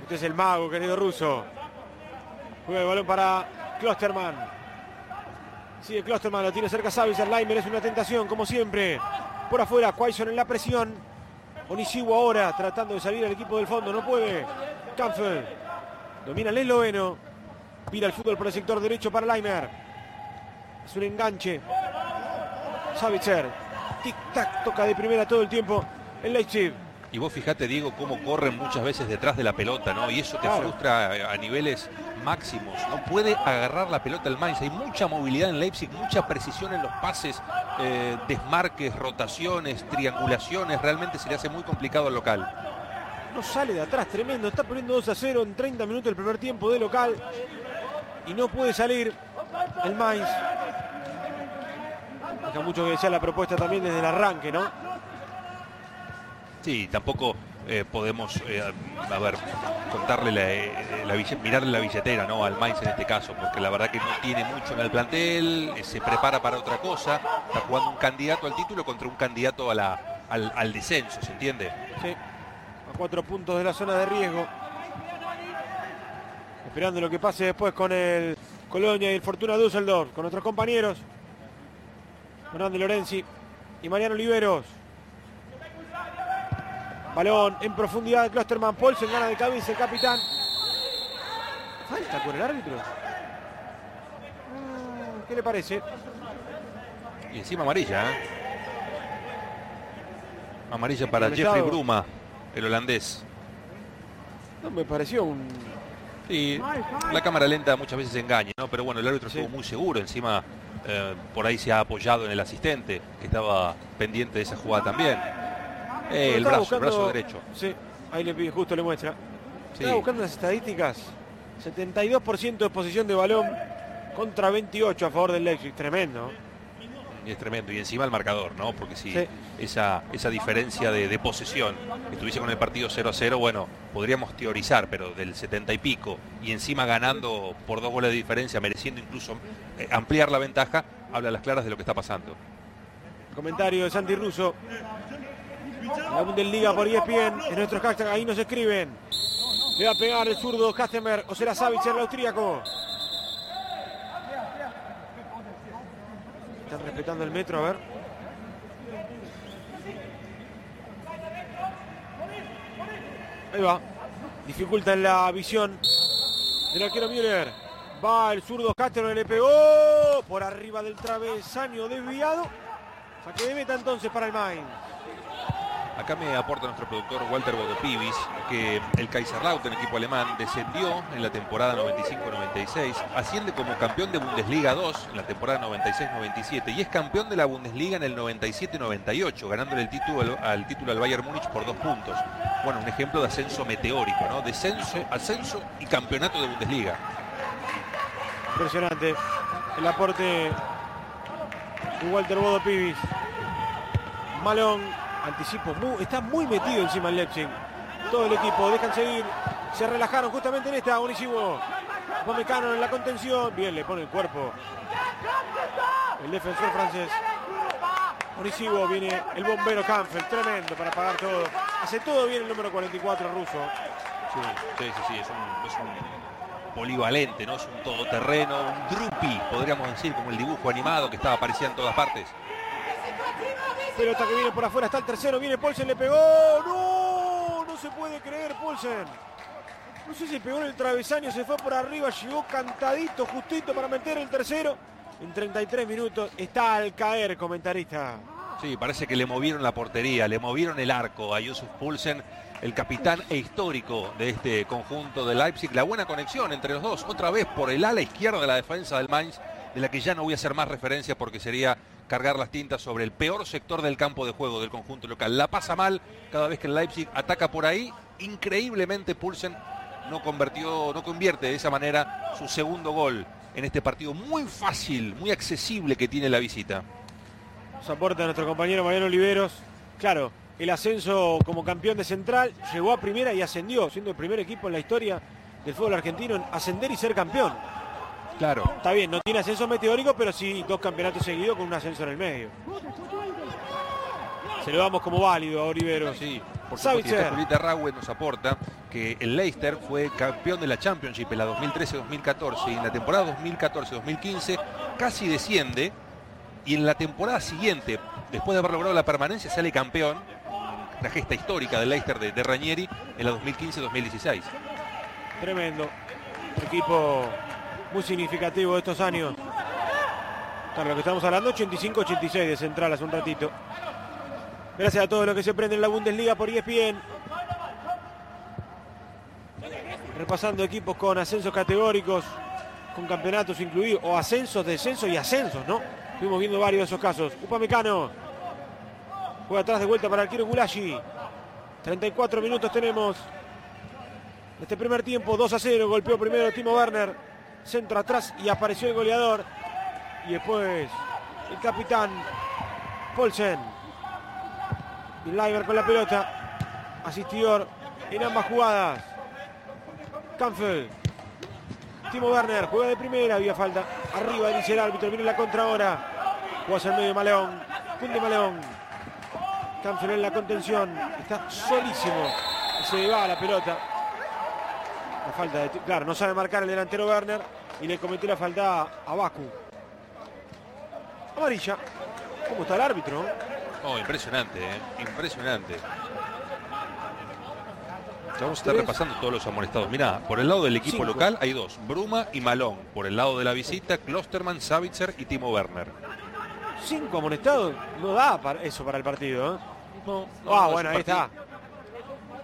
Usted es el mago, querido ruso. Juega el balón para Klosterman. Sigue Klosterman, lo tiene cerca Savitzer. Leimer es una tentación, como siempre. Por afuera, Quaison en la presión. Onisiwo ahora tratando de salir al equipo del fondo, no puede. Canfield Domina el esloveno. Pira el fútbol por el sector derecho para Leimer. Es un enganche. Savitzer. Tic-tac, toca de primera todo el tiempo el Leipzig. Y vos fijate, Diego, cómo corren muchas veces detrás de la pelota, ¿no? Y eso te frustra a niveles máximos. No puede agarrar la pelota el Mainz. Hay mucha movilidad en Leipzig, mucha precisión en los pases, eh, desmarques, rotaciones, triangulaciones. Realmente se le hace muy complicado al local. No sale de atrás, tremendo. Está poniendo 2 a 0 en 30 minutos el primer tiempo de local. Y no puede salir el Mainz. Deja mucho que decir la propuesta también desde el arranque, ¿no? Sí, tampoco eh, podemos, eh, a ver, contarle la, eh, mirarle la billetera ¿no? al Mainz en este caso, porque la verdad que no tiene mucho en el plantel, se prepara para otra cosa, está jugando un candidato al título contra un candidato a la, al, al descenso, ¿se entiende? Sí cuatro puntos de la zona de riesgo. Esperando lo que pase después con el Colonia y el Fortuna Düsseldorf, con nuestros compañeros. Fernando Lorenzi y Mariano Oliveros. Balón en profundidad de Klosterman. se gana de cabeza el capitán. Falta con el árbitro. Mm, ¿Qué le parece? Y encima amarilla, ¿eh? Amarilla para Jeffrey Bruma el holandés. No, me pareció un... Sí, la cámara lenta muchas veces engaña, ¿no? Pero bueno, el árbitro estuvo muy seguro, encima eh, por ahí se ha apoyado en el asistente, que estaba pendiente de esa jugada también. Eh, el brazo, el brazo derecho. Sí, ahí le pide, justo le muestra. Estaba buscando las estadísticas. 72% de posición de balón contra 28 a favor del Leipzig. Tremendo es tremendo. Y encima el marcador, ¿no? Porque si esa, esa diferencia de, posesión estuviese con el partido 0 a 0, bueno, podríamos teorizar, pero del 70 y pico y encima ganando por dos goles de diferencia, mereciendo incluso eh, ampliar la ventaja, habla a las claras de lo que está pasando. Comentario de Santi Russo. La Bundesliga por ESPN, en nuestros hashtags ahí nos escriben. Le va a pegar el zurdo Kastenberg o será Savitzer el austríaco. Están respetando el metro, a ver. Ahí va. Dificulta en la visión del arquero Müller. Va el zurdo Castro, le pegó por arriba del travesaño desviado. Saque de meta entonces para el Mainz. Acá me aporta nuestro productor Walter Bodopivis que el Kaiserslautern, equipo alemán, descendió en la temporada 95-96, asciende como campeón de Bundesliga 2 en la temporada 96-97 y es campeón de la Bundesliga en el 97-98, ganándole el título al título al Bayern Múnich por dos puntos. Bueno, un ejemplo de ascenso meteórico, ¿no? Descenso, ascenso y campeonato de Bundesliga. Impresionante el aporte de Walter Bodopivis. Malón Anticipo, está muy metido encima el Leipzig. Todo el equipo, dejan seguir. Se relajaron justamente en esta, Onisivo. Pomecano en la contención. Bien, le pone el cuerpo. El defensor francés. Onisivo viene el bombero Kampfel, tremendo para pagar todo. Hace todo bien el número 44 ruso. Sí, sí, sí, un, es un polivalente, ¿no? Es un todoterreno, un drupi, podríamos decir, como el dibujo animado que estaba apareciendo en todas partes. Pelota que viene por afuera, está el tercero, viene Polsen, le pegó. ¡No! No se puede creer, Polsen. No sé si pegó en el travesaño, se fue por arriba, llegó cantadito, justito para meter el tercero. En 33 minutos está al caer, comentarista. Sí, parece que le movieron la portería, le movieron el arco a Yusuf Pulsen, el capitán e histórico de este conjunto de Leipzig. La buena conexión entre los dos, otra vez por el ala izquierda de la defensa del Mainz, de la que ya no voy a hacer más referencia porque sería cargar las tintas sobre el peor sector del campo de juego del conjunto local. La pasa mal cada vez que el Leipzig ataca por ahí. Increíblemente Pulsen no convirtió, no convierte de esa manera su segundo gol en este partido muy fácil, muy accesible que tiene la visita. Nos aporta nuestro compañero Mariano Oliveros. Claro, el ascenso como campeón de Central llegó a primera y ascendió, siendo el primer equipo en la historia del fútbol argentino en ascender y ser campeón. Claro. Está bien, no tiene ascenso meteórico, pero sí dos campeonatos seguidos con un ascenso en el medio. Se lo damos como válido a Olivero. Sí, por supuesto. Julieta Raúl nos aporta que el Leicester fue campeón de la Championship en la 2013-2014 y en la temporada 2014-2015 casi desciende y en la temporada siguiente, después de haber logrado la permanencia, sale campeón. La gesta histórica del Leicester de, de Ranieri en la 2015-2016. Tremendo. Equipo muy significativo de estos años. Claro, lo que estamos hablando, 85-86 de Central hace un ratito. Gracias a todos los que se prenden la Bundesliga por ESPN. Repasando equipos con ascensos categóricos, con campeonatos incluidos, o ascensos, descensos y ascensos, ¿no? Estuvimos viendo varios de esos casos. Upamecano. Juega atrás de vuelta para el arquero Gulashi. 34 minutos tenemos. Este primer tiempo, 2 a 0. Golpeó primero Timo Werner centro atrás y apareció el goleador. Y después el capitán Polsen. Y Leiber con la pelota. Asistidor en ambas jugadas. Canfeld. Timo Werner juega de primera, había falta. Arriba dice el árbitro, viene la contra ahora. Juega en medio Maleón. Funde Maleón. Canfeld en la contención. Está solísimo. Se va la pelota. La falta de... Claro, no sabe marcar el delantero Werner y le cometió la falta a Baku. Amarilla. ¿Cómo está el árbitro? Oh, impresionante, ¿eh? impresionante. Vamos a estar repasando todos los amonestados. Mirá, por el lado del equipo local hay dos, Bruma y Malón. Por el lado de la visita, Klosterman, Savitzer y Timo Werner. Cinco amonestados, no da para eso para el partido. ¿eh? ah, bueno, ahí está.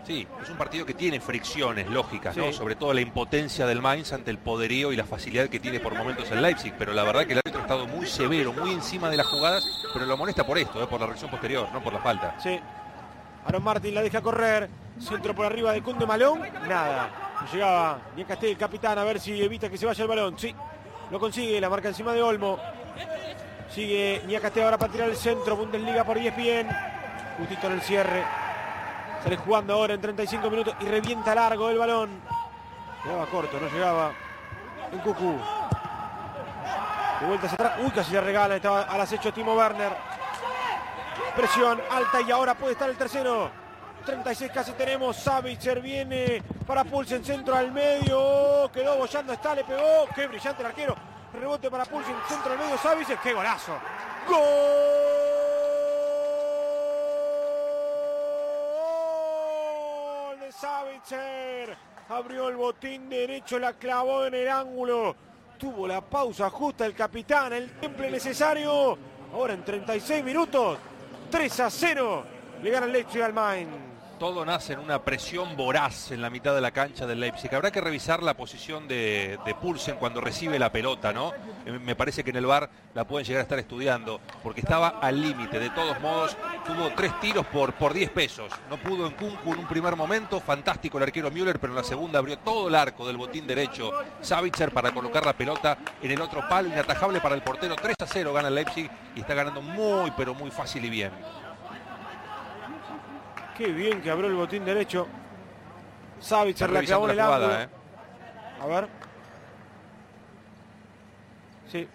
Sí, es un partido que tiene fricciones lógicas, ¿no? Sobre todo la impotencia del Mainz ante el poderío y la facilidad que tiene por momentos el Leipzig. Pero la verdad que el árbitro ha estado muy severo, muy encima de las jugadas, pero lo molesta por esto, ¿eh? por la reacción posterior, no por la falta. Sí. Aaron Martín la deja correr. Centro por arriba de Cunde Malón. Nada. No llegaba Castel, el capitán, a ver si evita que se vaya el balón. Sí, lo consigue. La marca encima de Olmo. Sigue Niacastel ahora para tirar el centro. Bundesliga por ESPN. Justito en el cierre. Sale jugando ahora en 35 minutos y revienta largo el balón. Llegaba corto, no llegaba en Cucú. De vuelta hacia atrás. Uy, casi le regala. Estaba al acecho Timo Werner. Presión alta y ahora puede estar el tercero. 36 casi tenemos. Savitzer viene para Pulsen, centro al medio. Quedó bollando, está, le pegó. Qué brillante el arquero. Rebote para Pulsen, centro al medio, Savice. Qué golazo. Gol Savitzer. Abrió el botín derecho, la clavó en el ángulo. Tuvo la pausa justa el capitán, el temple necesario. Ahora en 36 minutos, 3 a 0. Le gana el Leipzig al Mainz todo nace en una presión voraz en la mitad de la cancha del Leipzig. Habrá que revisar la posición de, Pulsen cuando recibe la pelota, ¿no? Eh, me parece que en el bar la pueden llegar a estar estudiando, porque estaba al límite. De todos modos, tuvo tres tiros por, por 10 pesos. No pudo en Kunku en un primer momento, fantástico el arquero Müller, pero en la segunda abrió todo el arco del botín derecho. Savitzer para colocar la pelota en el otro palo, inatajable para el portero. 3 a 0 gana el Leipzig y está ganando muy, pero muy fácil y bien. Qué bien que abrió el botín derecho. Savitzer la clavó en el ángulo. Eh. A ver. Sí.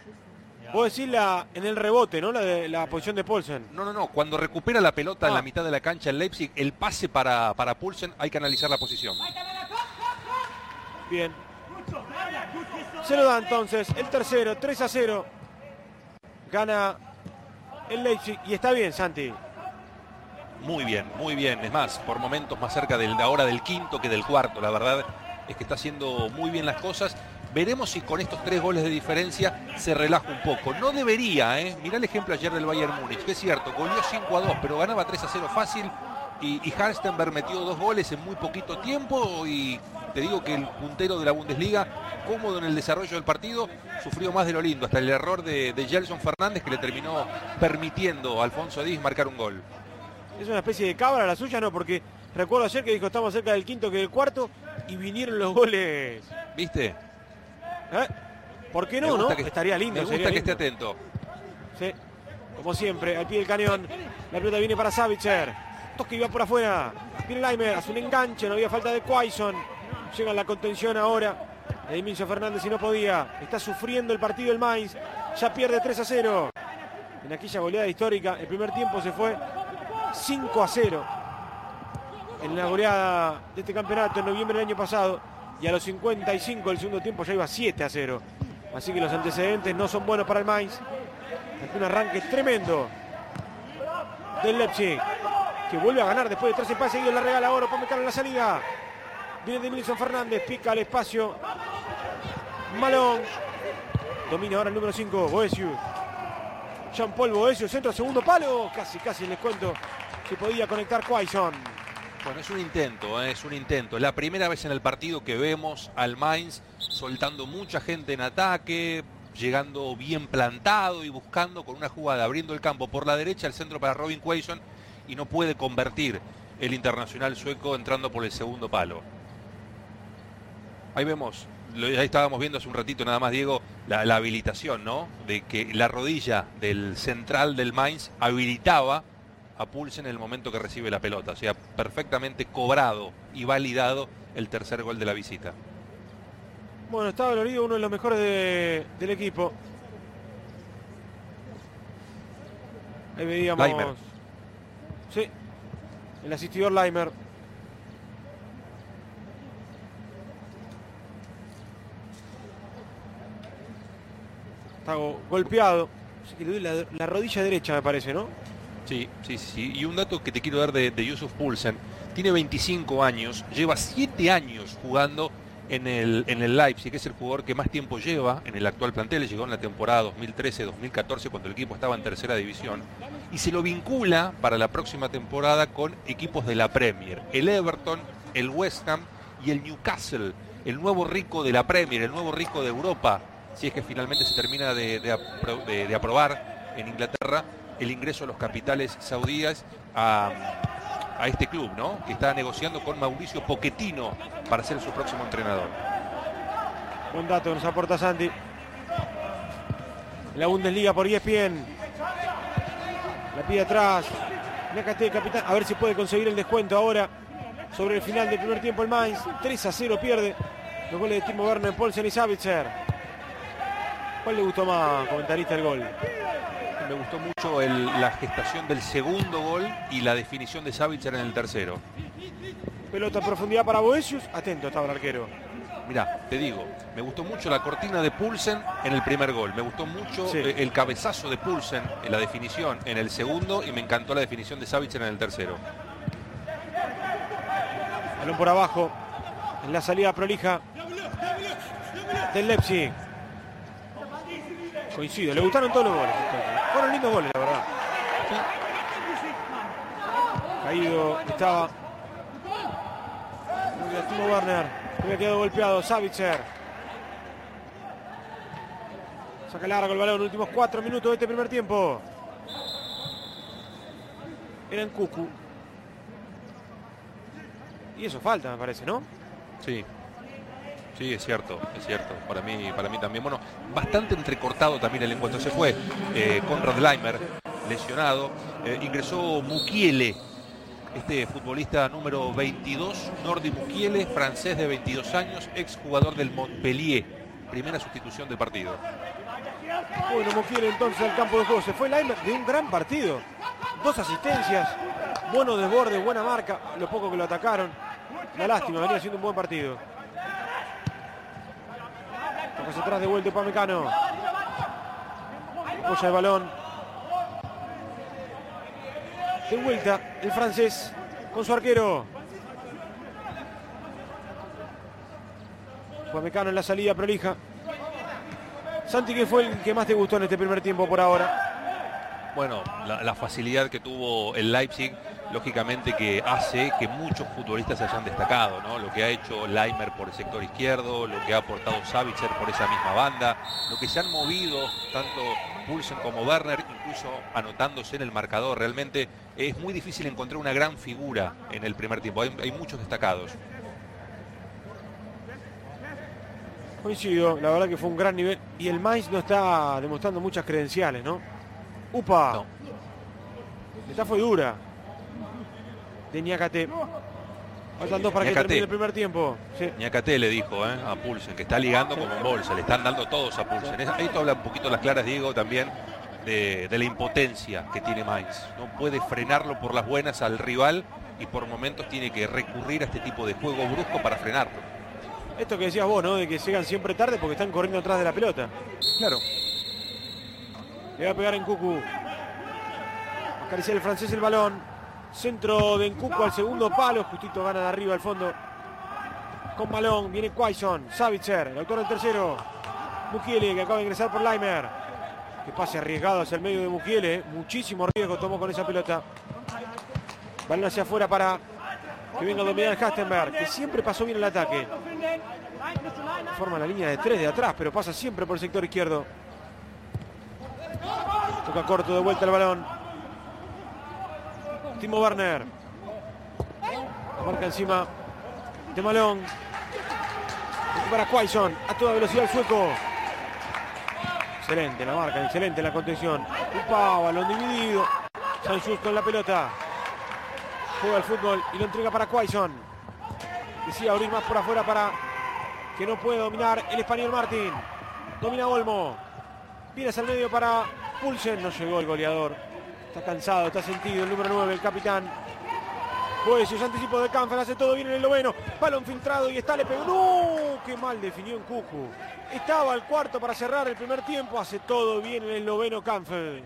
Decir la, en el rebote, ¿no? La, de, la posición de Paulsen. No, no, no. Cuando recupera la pelota en la ah. mitad de la cancha en Leipzig, el pase para, para Paulsen, hay que analizar la posición. Bien. Se lo da entonces el tercero, 3 a 0. Gana el Leipzig y está bien, Santi. Muy bien, muy bien. Es más, por momentos más cerca del, de ahora del quinto que del cuarto. La verdad es que está haciendo muy bien las cosas. Veremos si con estos tres goles de diferencia se relaja un poco. No debería, ¿eh? Mirá el ejemplo ayer del Bayern Múnich, es cierto, goleó 5 a 2, pero ganaba 3 a 0 fácil. Y, y Harstenberg metió dos goles en muy poquito tiempo. Y te digo que el puntero de la Bundesliga, cómodo en el desarrollo del partido, sufrió más de lo lindo. Hasta el error de, de Gelson Fernández que le terminó permitiendo a Alfonso Díaz marcar un gol es una especie de cabra la suya, no, porque recuerdo ayer que dijo estamos cerca del quinto que del cuarto y vinieron los goles. ¿Viste? ¿Eh? ¿Por qué no, no? Estaría lindo. Me gusta que esté atento. Sí, como siempre, al pie del cañón. La pelota viene para Savitzer. Toque iba por afuera. Viene Leimer, hace un enganche, no había falta de Quaison. Llega la contención ahora. Edmincio Fernández y no podía. Está sufriendo el partido el Mainz. Ya pierde 3 a 0. En aquella goleada histórica, el primer tiempo se fue 5 a 0 en la goleada de este campeonato en noviembre del año pasado y a los 55 del segundo tiempo ya iba 7 a 0. Así que los antecedentes no son buenos para el Mainz. Un arranque tremendo del Leipzig que vuelve a ganar después de tres empates seguidos. La regala ahora meter en la salida. Viene de Milson Fernández, pica al espacio. Malón. Domina ahora el número 5, Boesius. Jean-Paul Boesio, centro, segundo palo. Casi, casi les cuento que podía conectar Quaison. Bueno, es un intento, ¿eh? es un intento. Es la primera vez en el partido que vemos al Mainz soltando mucha gente en ataque, llegando bien plantado y buscando con una jugada, abriendo el campo por la derecha, el centro para Robin Quaison y no puede convertir el internacional sueco entrando por el segundo palo. Ahí vemos, ahí estábamos viendo hace un ratito nada más, Diego, la, la habilitación, ¿no? De que la rodilla del central del Mainz habilitaba a Pulsen en el momento que recibe la pelota. O sea, perfectamente cobrado y validado el tercer gol de la visita. Bueno, estaba dolorido, uno de los mejores del equipo. Ahí veíamos. Sí, el asistidor Leimer. Está golpeado. Así que le doy la rodilla derecha, me parece, ¿no? Sí, sí, sí. Y un dato que te quiero dar de, Yusuf Poulsen. Tiene 25 años, lleva 7 años jugando en el, en el Leipzig, que es el jugador que más tiempo lleva en el actual plantel. Llegó en la temporada 2013-2014 cuando el equipo estaba en tercera división. Y se lo vincula para la próxima temporada con equipos de la Premier. El Everton, el West Ham y el Newcastle. El nuevo rico de la Premier, el nuevo rico de Europa. Si es que finalmente se termina de aprobar en Inglaterra el ingreso de los capitales saudíes a, este club, ¿no? Que está negociando con Mauricio Pochettino para ser su próximo entrenador. Buen dato nos aporta Santi. La Bundesliga por ESPN. La pide atrás. capitán. A ver si puede conseguir el descuento ahora. Sobre el final del primer tiempo el Mainz. 3 a 0 pierde. Los goles de Timo Werner, Paulsen y Savitzer. ¿Cuál le gustó más, comentarista, el gol? Me gustó mucho la gestación del segundo gol y la definición de Savitzer en el tercero. Pelota en profundidad para Boesius. Atento estaba el arquero. Mirá, te digo, me gustó mucho la cortina de Pulsen en el primer gol. Me gustó mucho eh, el cabezazo de Pulsen en la definición en el segundo y me encantó la definición de Savitzer en el tercero. Balón por abajo. En la salida prolija del Leipzig. Coincido, le gustaron todos los goles. Fueron lindos goles, la verdad. Caído estaba. Timo Werner. Había quedado golpeado. Savitzer. Saca largo el balón. Últimos cuatro minutos de este primer tiempo. Era en Cucu. Y eso falta, me parece, ¿no? Sí. Sí, es cierto, es cierto. Para mí, para mí también. Bueno, bastante entrecortado también el encuentro. Se fue eh, Conrad Leimer, lesionado. Eh, ingresó Mukiele, este futbolista número 22, Nordi Mukiele, francés de 22 años, exjugador del Montpellier. Primera sustitución del partido. Bueno, Mukiele entonces al campo de juego. Se fue Leimer de un gran partido. Dos asistencias, bueno desborde, buena marca. Lo poco que lo atacaron. Una lástima, venía haciendo un buen partido. Toca atrás de vuelta Pamecano. Apoya el balón. De vuelta el francés con su arquero. Pamecano en la salida prolija. Santi, ¿qué fue el que más te gustó en este primer tiempo por ahora? Bueno, la facilidad que tuvo el Leipzig lógicamente que hace que muchos futbolistas se hayan destacado, ¿no? Lo que ha hecho Leimer por el sector izquierdo, lo que ha aportado Savitzer por esa misma banda, lo que se han movido tanto Pulsen como Werner, incluso anotándose en el marcador. Realmente es muy difícil encontrar una gran figura en el primer tiempo. Hay, muchos destacados. Coincido, la verdad que fue un gran nivel. Y el Mainz no está demostrando muchas credenciales, ¿no? ¡Upa! No. Esta fue dura de Ñacate. Faltan dos para que termine el primer tiempo. Sí. le dijo eh, a Pulsen, que está ligando como bolsa, le están dando todos a Pulsen. Esto habla un poquito las claras, Diego, también de, la impotencia que tiene Mainz. No puede frenarlo por las buenas al rival y por momentos tiene que recurrir a este tipo de juego brusco para frenarlo. Esto que decías vos, ¿no? De que llegan siempre tarde porque están corriendo atrás de la pelota. Claro. Le va a pegar en Cucu. Acaricia el francés el balón. Centro de Encuco al segundo palo. Justito gana de arriba al fondo. Con balón. Viene Quaison. Savitzer. El autor del tercero. Mukiele que acaba de ingresar por Leimer. Que pase arriesgado hacia el medio de Mukiele. Muchísimo riesgo tomó con esa pelota. Balón hacia afuera para que venga a dominar Hastenberg. Que siempre pasó bien el ataque. Forma la línea de tres de atrás. Pero pasa siempre por el sector izquierdo. Toca corto de vuelta el balón. Timo Werner. La marca encima de Malón. Para Quaison. A toda velocidad el sueco. Excelente la marca, excelente la contención. Upa, balón dividido. San Justo en la pelota. Juega el fútbol y lo entrega para Quaison. Decía abrir más por afuera para que no puede dominar el español Martín. Domina Olmo. Viene hacia el medio para Pulsen. No llegó el goleador. Está cansado, está sentido el número 9, el capitán. Pues su anticipo de Canfer, hace todo bien en el noveno. Balón filtrado y está, le pegó. ¡No! ¡Qué mal definió en Cucu! Estaba al cuarto para cerrar el primer tiempo. Hace todo bien en el noveno Canfer.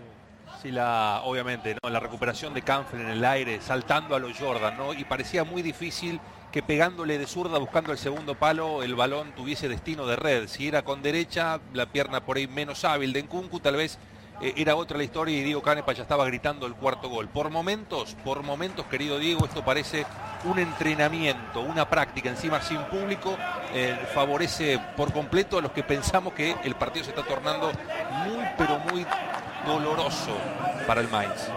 Sí, la, obviamente, ¿no? La recuperación de Canfer en el aire, saltando a los Jordan, ¿no? Y parecía muy difícil que pegándole de zurda, buscando el segundo palo, el balón tuviese destino de red. Si era con derecha, la pierna por ahí menos hábil de Nkunku, tal vez eh, era otra la historia y Diego Canepa ya estaba gritando el cuarto gol. Por momentos, por momentos, querido Diego, esto parece un entrenamiento, una práctica encima sin público, eh, favorece por completo a los que pensamos que el partido se está tornando muy, pero muy doloroso para el Mainz.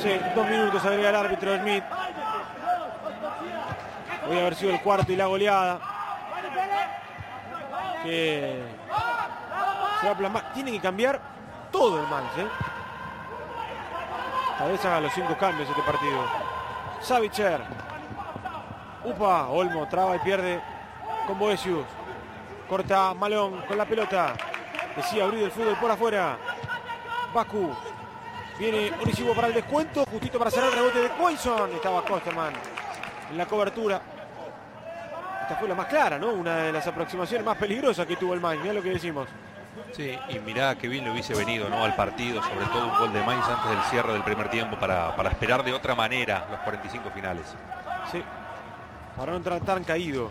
Sí, dos minutos agrega el árbitro Smith. Voy a haber sido el cuarto y la goleada. Que se va a. Tiene que cambiar todo el Mainz. ¿eh? Tal vez haga los cinco cambios este partido. Savitzer. Upa, Olmo traba y pierde con Boesius. Corta Malón con la pelota. Decía abrir el fútbol por afuera. Baku. Viene Onisivo para el descuento, justito para cerrar el rebote de Quaison. Estaba Kosterman en la cobertura. Esta fue la más clara, ¿no? Una de las aproximaciones más peligrosas que tuvo el Mainz. Mira lo que decimos. Sí, y mirá que bien le hubiese venido ¿no? al partido, sobre todo un gol de Mainz antes del cierre del primer tiempo para, para esperar de otra manera los 45 finales. Sí, para no entrar tan caído.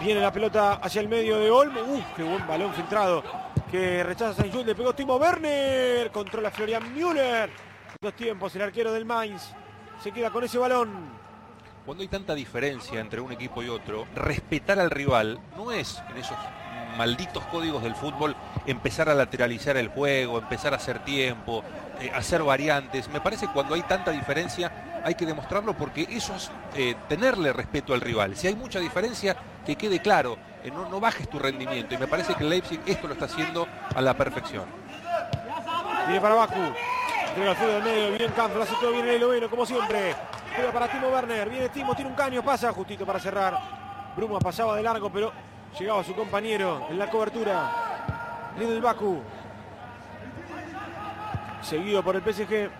Viene la pelota hacia el medio de Olmo. Uf, qué buen balón filtrado. Que rechaza Saint le pegó Timo Werner. Controla Florian Müller. Dos tiempos, el arquero del Mainz. Se queda con ese balón. Cuando hay tanta diferencia entre un equipo y otro, respetar al rival no es en esos malditos códigos del fútbol empezar a lateralizar el juego, empezar a hacer tiempo, eh, hacer variantes. Me parece que cuando hay tanta diferencia hay que demostrarlo porque eso es eh, tenerle respeto al rival. Si hay mucha diferencia, que quede claro, eh, no, no, bajes tu rendimiento. Y me parece que Leipzig esto lo está haciendo a la perfección. Viene para Baku. Entrega el fútbol del medio, bien Campbell, hace todo bien el noveno, como siempre. Juega para Timo Werner, viene Timo, tiene un caño, pasa justito para cerrar. Bruma pasaba de largo, pero Llegaba su compañero en la cobertura. Lidl Baku. Seguido por el PSG.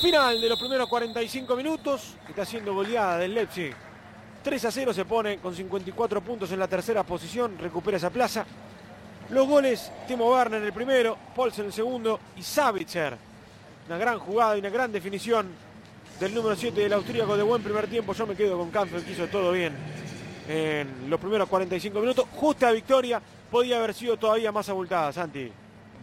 Final de los primeros 45 minutos. Está siendo goleada del Leipzig. 3 a 0 se pone con 54 puntos en la tercera posición. Recupera esa plaza. Los goles, Timo Werner en el primero, Paulsen en el segundo y Savitzer. Una gran jugada y una gran definición del número 7 del austríaco de buen primer tiempo. Yo me quedo con Campbell, que hizo todo bien en los primeros 45 minutos. Justa victoria, podía haber sido todavía más abultada, Santi.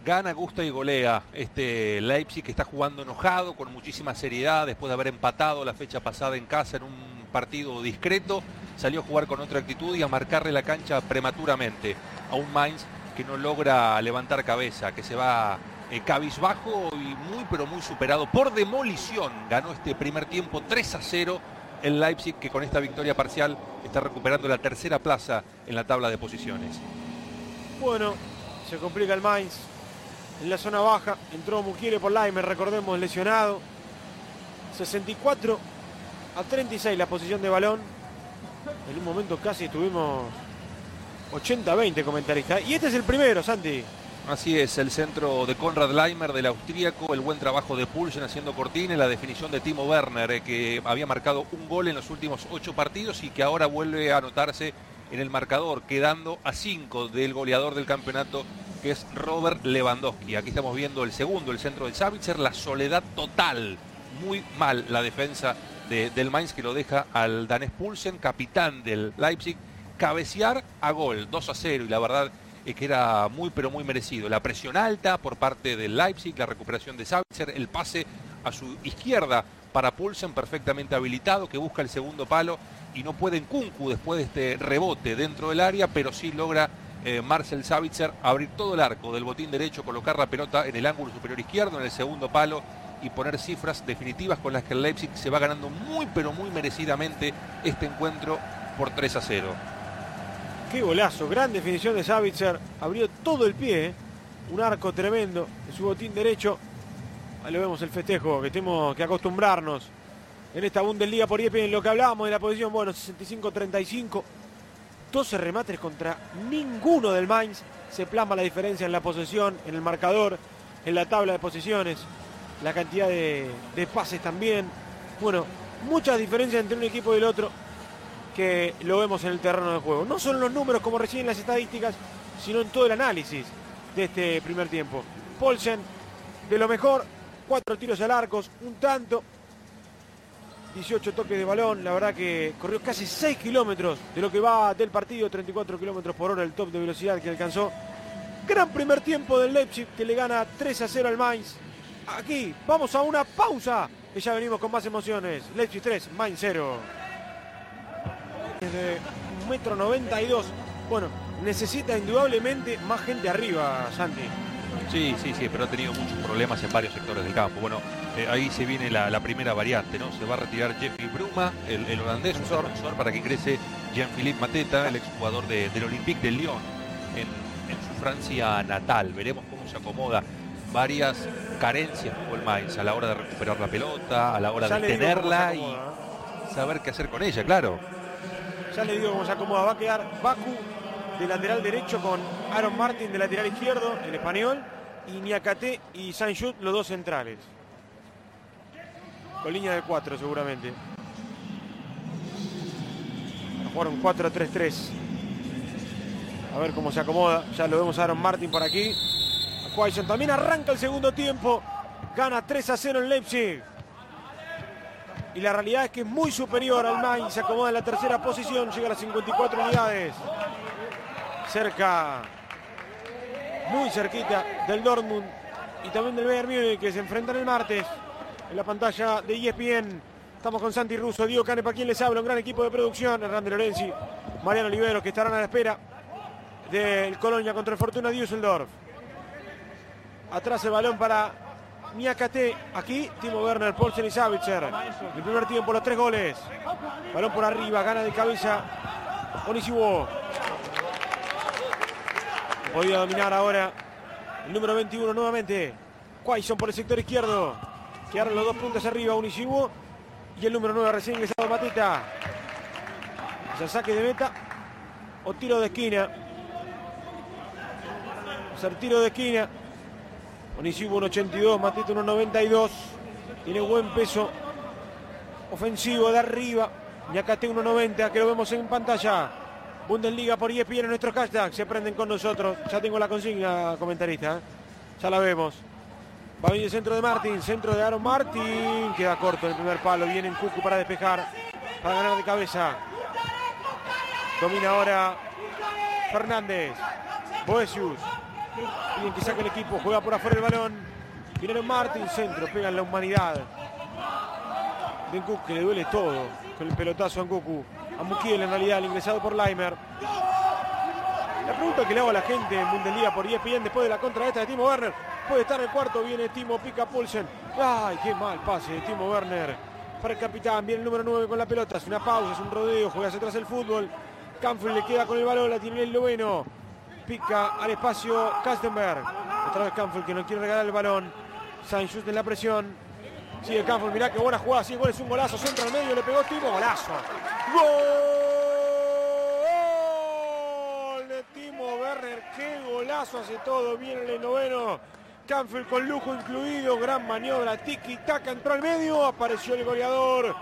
Gana, gusta y golea este Leipzig que está jugando enojado, con muchísima seriedad, después de haber empatado la fecha pasada en casa en un partido discreto, salió a jugar con otra actitud y a marcarle la cancha prematuramente a un Mainz que no logra levantar cabeza, que se va eh, cabizbajo y muy pero muy superado por demolición. Ganó este primer tiempo 3 a 0 el Leipzig que con esta victoria parcial está recuperando la tercera plaza en la tabla de posiciones. Bueno, se complica el Mainz. En la zona baja entró Mukiele por Leimer, recordemos, lesionado. 64 a 36 la posición de balón. En un momento casi tuvimos 80-20 comentaristas. Y este es el primero, Santi. Así es, el centro de Konrad Leimer del austríaco, el buen trabajo de Pulsen haciendo cortina la definición de Timo Werner, eh, que había marcado un gol en los últimos ocho partidos y que ahora vuelve a anotarse en el marcador, quedando a cinco del goleador del campeonato, que es Robert Lewandowski. Aquí estamos viendo el segundo, el centro del Savitzer, la soledad total. Muy mal la defensa del Mainz que lo deja al danés Pulsen, capitán del Leipzig, cabecear a gol, 2 a 0 y la verdad que era muy pero muy merecido. La presión alta por parte del Leipzig, la recuperación de Savitzer, el pase a su izquierda para Pulsen perfectamente habilitado que busca el segundo palo y no puede en Kunku después de este rebote dentro del área, pero sí logra eh, Marcel Savitzer abrir todo el arco del botín derecho, colocar la pelota en el ángulo superior izquierdo, en el segundo palo y poner cifras definitivas con las que el Leipzig se va ganando muy pero muy merecidamente este encuentro por 3 a 0. Qué golazo, gran definición de Savitzer. Abrió todo el pie, ¿eh? un arco tremendo en su botín derecho. Ahí lo vemos el festejo, que tenemos que acostumbrarnos en esta Bundesliga por Iepe en lo que hablábamos de la posición, bueno, 65-35. 12 remates contra ninguno del Mainz. Se plasma la diferencia en la posesión, en el marcador, en la tabla de posiciones, la cantidad de pases también. Bueno, muchas diferencias entre un equipo y el otro que lo vemos en el terreno de juego. No solo en los números como recién las estadísticas, sino en todo el análisis de este primer tiempo. Polsen, de lo mejor, cuatro tiros al arco, un tanto, 18 toques de balón, la verdad que corrió casi 6 kilómetros de lo que va del partido, 34 kilómetros por hora el top de velocidad que alcanzó. Gran primer tiempo del Leipzig que le gana 3 a 0 al Mainz. Aquí vamos a una pausa y ya venimos con más emociones. Leipzig 3, Mainz 0 de un metro 92. Bueno, necesita indudablemente más gente arriba, Santi. Sí, sí, sí, pero ha tenido muchos problemas en varios sectores del campo. Bueno, eh, ahí se viene la, primera variante, ¿no? Se va a retirar Jeffrey Bruma, el, holandés, un sor, para que ingrese Jean-Philippe Mateta, el exjugador del Olympique de Lyon, en, su Francia natal. Veremos cómo se acomoda varias carencias tuvo el Mainz a la hora de recuperar la pelota, a la hora de tenerla y ¿eh? saber qué hacer con ella, claro. Ya le digo cómo se acomoda. Va a quedar Baku de lateral derecho con Aaron Martin de lateral izquierdo, el español, y Niakate y Sanchut, los dos centrales. Con línea de cuatro seguramente. Jugaron 4-3-3. A ver cómo se acomoda. Ya lo vemos a Aaron Martin por aquí. Quaison también arranca el segundo tiempo. Gana 3 a 0 en Leipzig. Y la realidad es que es muy superior al Mainz. Se acomoda en la tercera posición. Llega a las 54 unidades. Cerca. Muy cerquita del Dortmund. Y también del Bayern Múnich que se enfrentan el martes. En la pantalla de ESPN. Estamos con Santi Russo, Diego Canepa, quien les habla, un gran equipo de producción, Hernández Lorenzi, Mariano Olivero, que estarán a la espera del Colonia contra el Fortuna Düsseldorf. Atrás el balón para Miakate. Aquí Timo Werner, Paulsen y Savitzer. El primer tiempo, los tres goles. Balón por arriba, gana de cabeza Onisiwo. Podía dominar ahora el número 21 nuevamente. Quaison por el sector izquierdo. Quedaron los dos puntos arriba, Onisiwo y el número 9 recién ingresado Matita. el saque de meta o tiro de esquina. O sea, tiro de esquina. Onisivo 1.82, Matita 1.92. Tiene buen peso ofensivo de arriba. Ñacate 1.90 que lo vemos en pantalla. Bundesliga por ESPN en nuestros hashtags. Se prenden con nosotros. Ya tengo la consigna, comentarista. ¿eh? Ya la vemos. Va venir el centro de Martín, centro de Aaron Martín. Queda corto en el primer palo. Viene en Cucu para despejar, para ganar de cabeza. Domina ahora Fernández. Boesius. Piden que saque el equipo. Juega por afuera el balón. Viene Aaron Martín, centro. Pega en la humanidad. De que le duele todo con el pelotazo a Cucu. A Mukiel en realidad, el ingresado por Leimer. La pregunta que le hago a la gente en Bundesliga por ESPN después de la contra esta de Timo Werner Puede estar el cuarto. Viene Timo Pica Pulsen. Ay, qué mal pase de Timo Werner. Para el capitán. Viene el número 9 con la pelota. Es una pausa, es un rodeo. Juega hacia atrás el fútbol. Canfield le queda con el balón. La tiene el noveno. Pica al espacio Kastenberg. Otra vez Canfield que no quiere regalar el balón. Sainz en la presión. Sigue Canfield. Mirá qué buena jugada. Sigue gol. Es un golazo. Centro al medio. Le pegó Timo. Golazo. ¡Gol! De Timo Werner. Qué golazo hace todo. Viene el noveno. Canfield con lujo incluido, gran maniobra, tiki taca, entró al medio, apareció el goleador,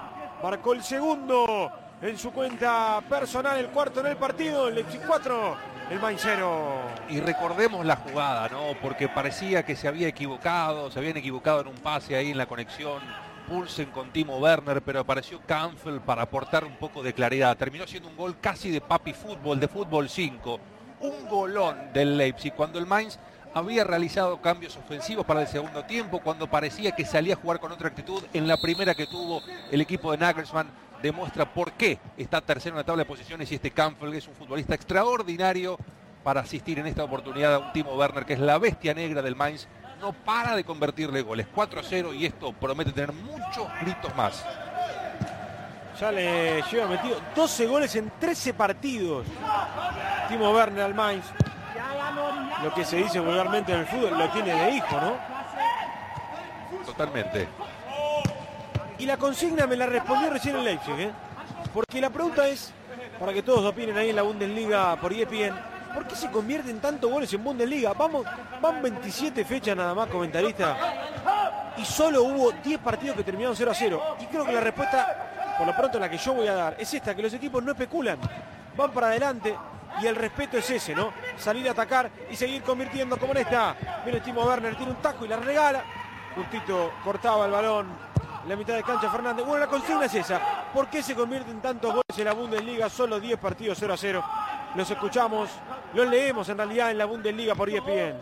marcó el segundo en su cuenta personal, el cuarto en el partido, el 4, el Maincero. Y recordemos la jugada, ¿no? Porque parecía que se había equivocado, se habían equivocado en un pase ahí en la conexión. Pulsen con Timo Werner, pero apareció Canfield para aportar un poco de claridad. Terminó siendo un gol casi de papi fútbol, de fútbol 5. Un golón del Leipzig, cuando el Mainz había realizado cambios ofensivos para el segundo tiempo, cuando parecía que salía a jugar con otra actitud. En la primera que tuvo el equipo de Nagelsmann demuestra por qué está tercero en la tabla de posiciones y este Campbell es un futbolista extraordinario para asistir en esta oportunidad a un Timo Werner que es la bestia negra del Mainz. No para de convertirle goles. 4-0 y esto promete tener muchos gritos más. Ya le lleva metido 12 goles en 13 partidos. Timo Werner al Mainz lo que se dice vulgarmente en el fútbol, lo tiene de hijo, ¿no? Totalmente. Y la consigna me la respondió recién el Leipzig, ¿eh? Porque la pregunta es, para que todos opinen ahí en la Bundesliga por ESPN, ¿por qué se convierten tantos goles en Bundesliga? Vamos, van 27 fechas nada más, comentarista, y solo hubo 10 partidos que terminaron 0 a 0. Y creo que la respuesta, por lo pronto la que yo voy a dar, es esta, que los equipos no especulan, van para adelante, y el respeto es ese, ¿no? Salir a atacar y seguir convirtiendo como en esta. Viene Timo Werner, tiene un taco y la regala. Justito cortaba el balón la mitad de cancha Fernández. Bueno, la consigna es esa. ¿Por qué se convierten tantos goles en la Bundesliga? Solo 10 partidos 0 a 0. Los escuchamos, los leemos en realidad en la Bundesliga por ESPN.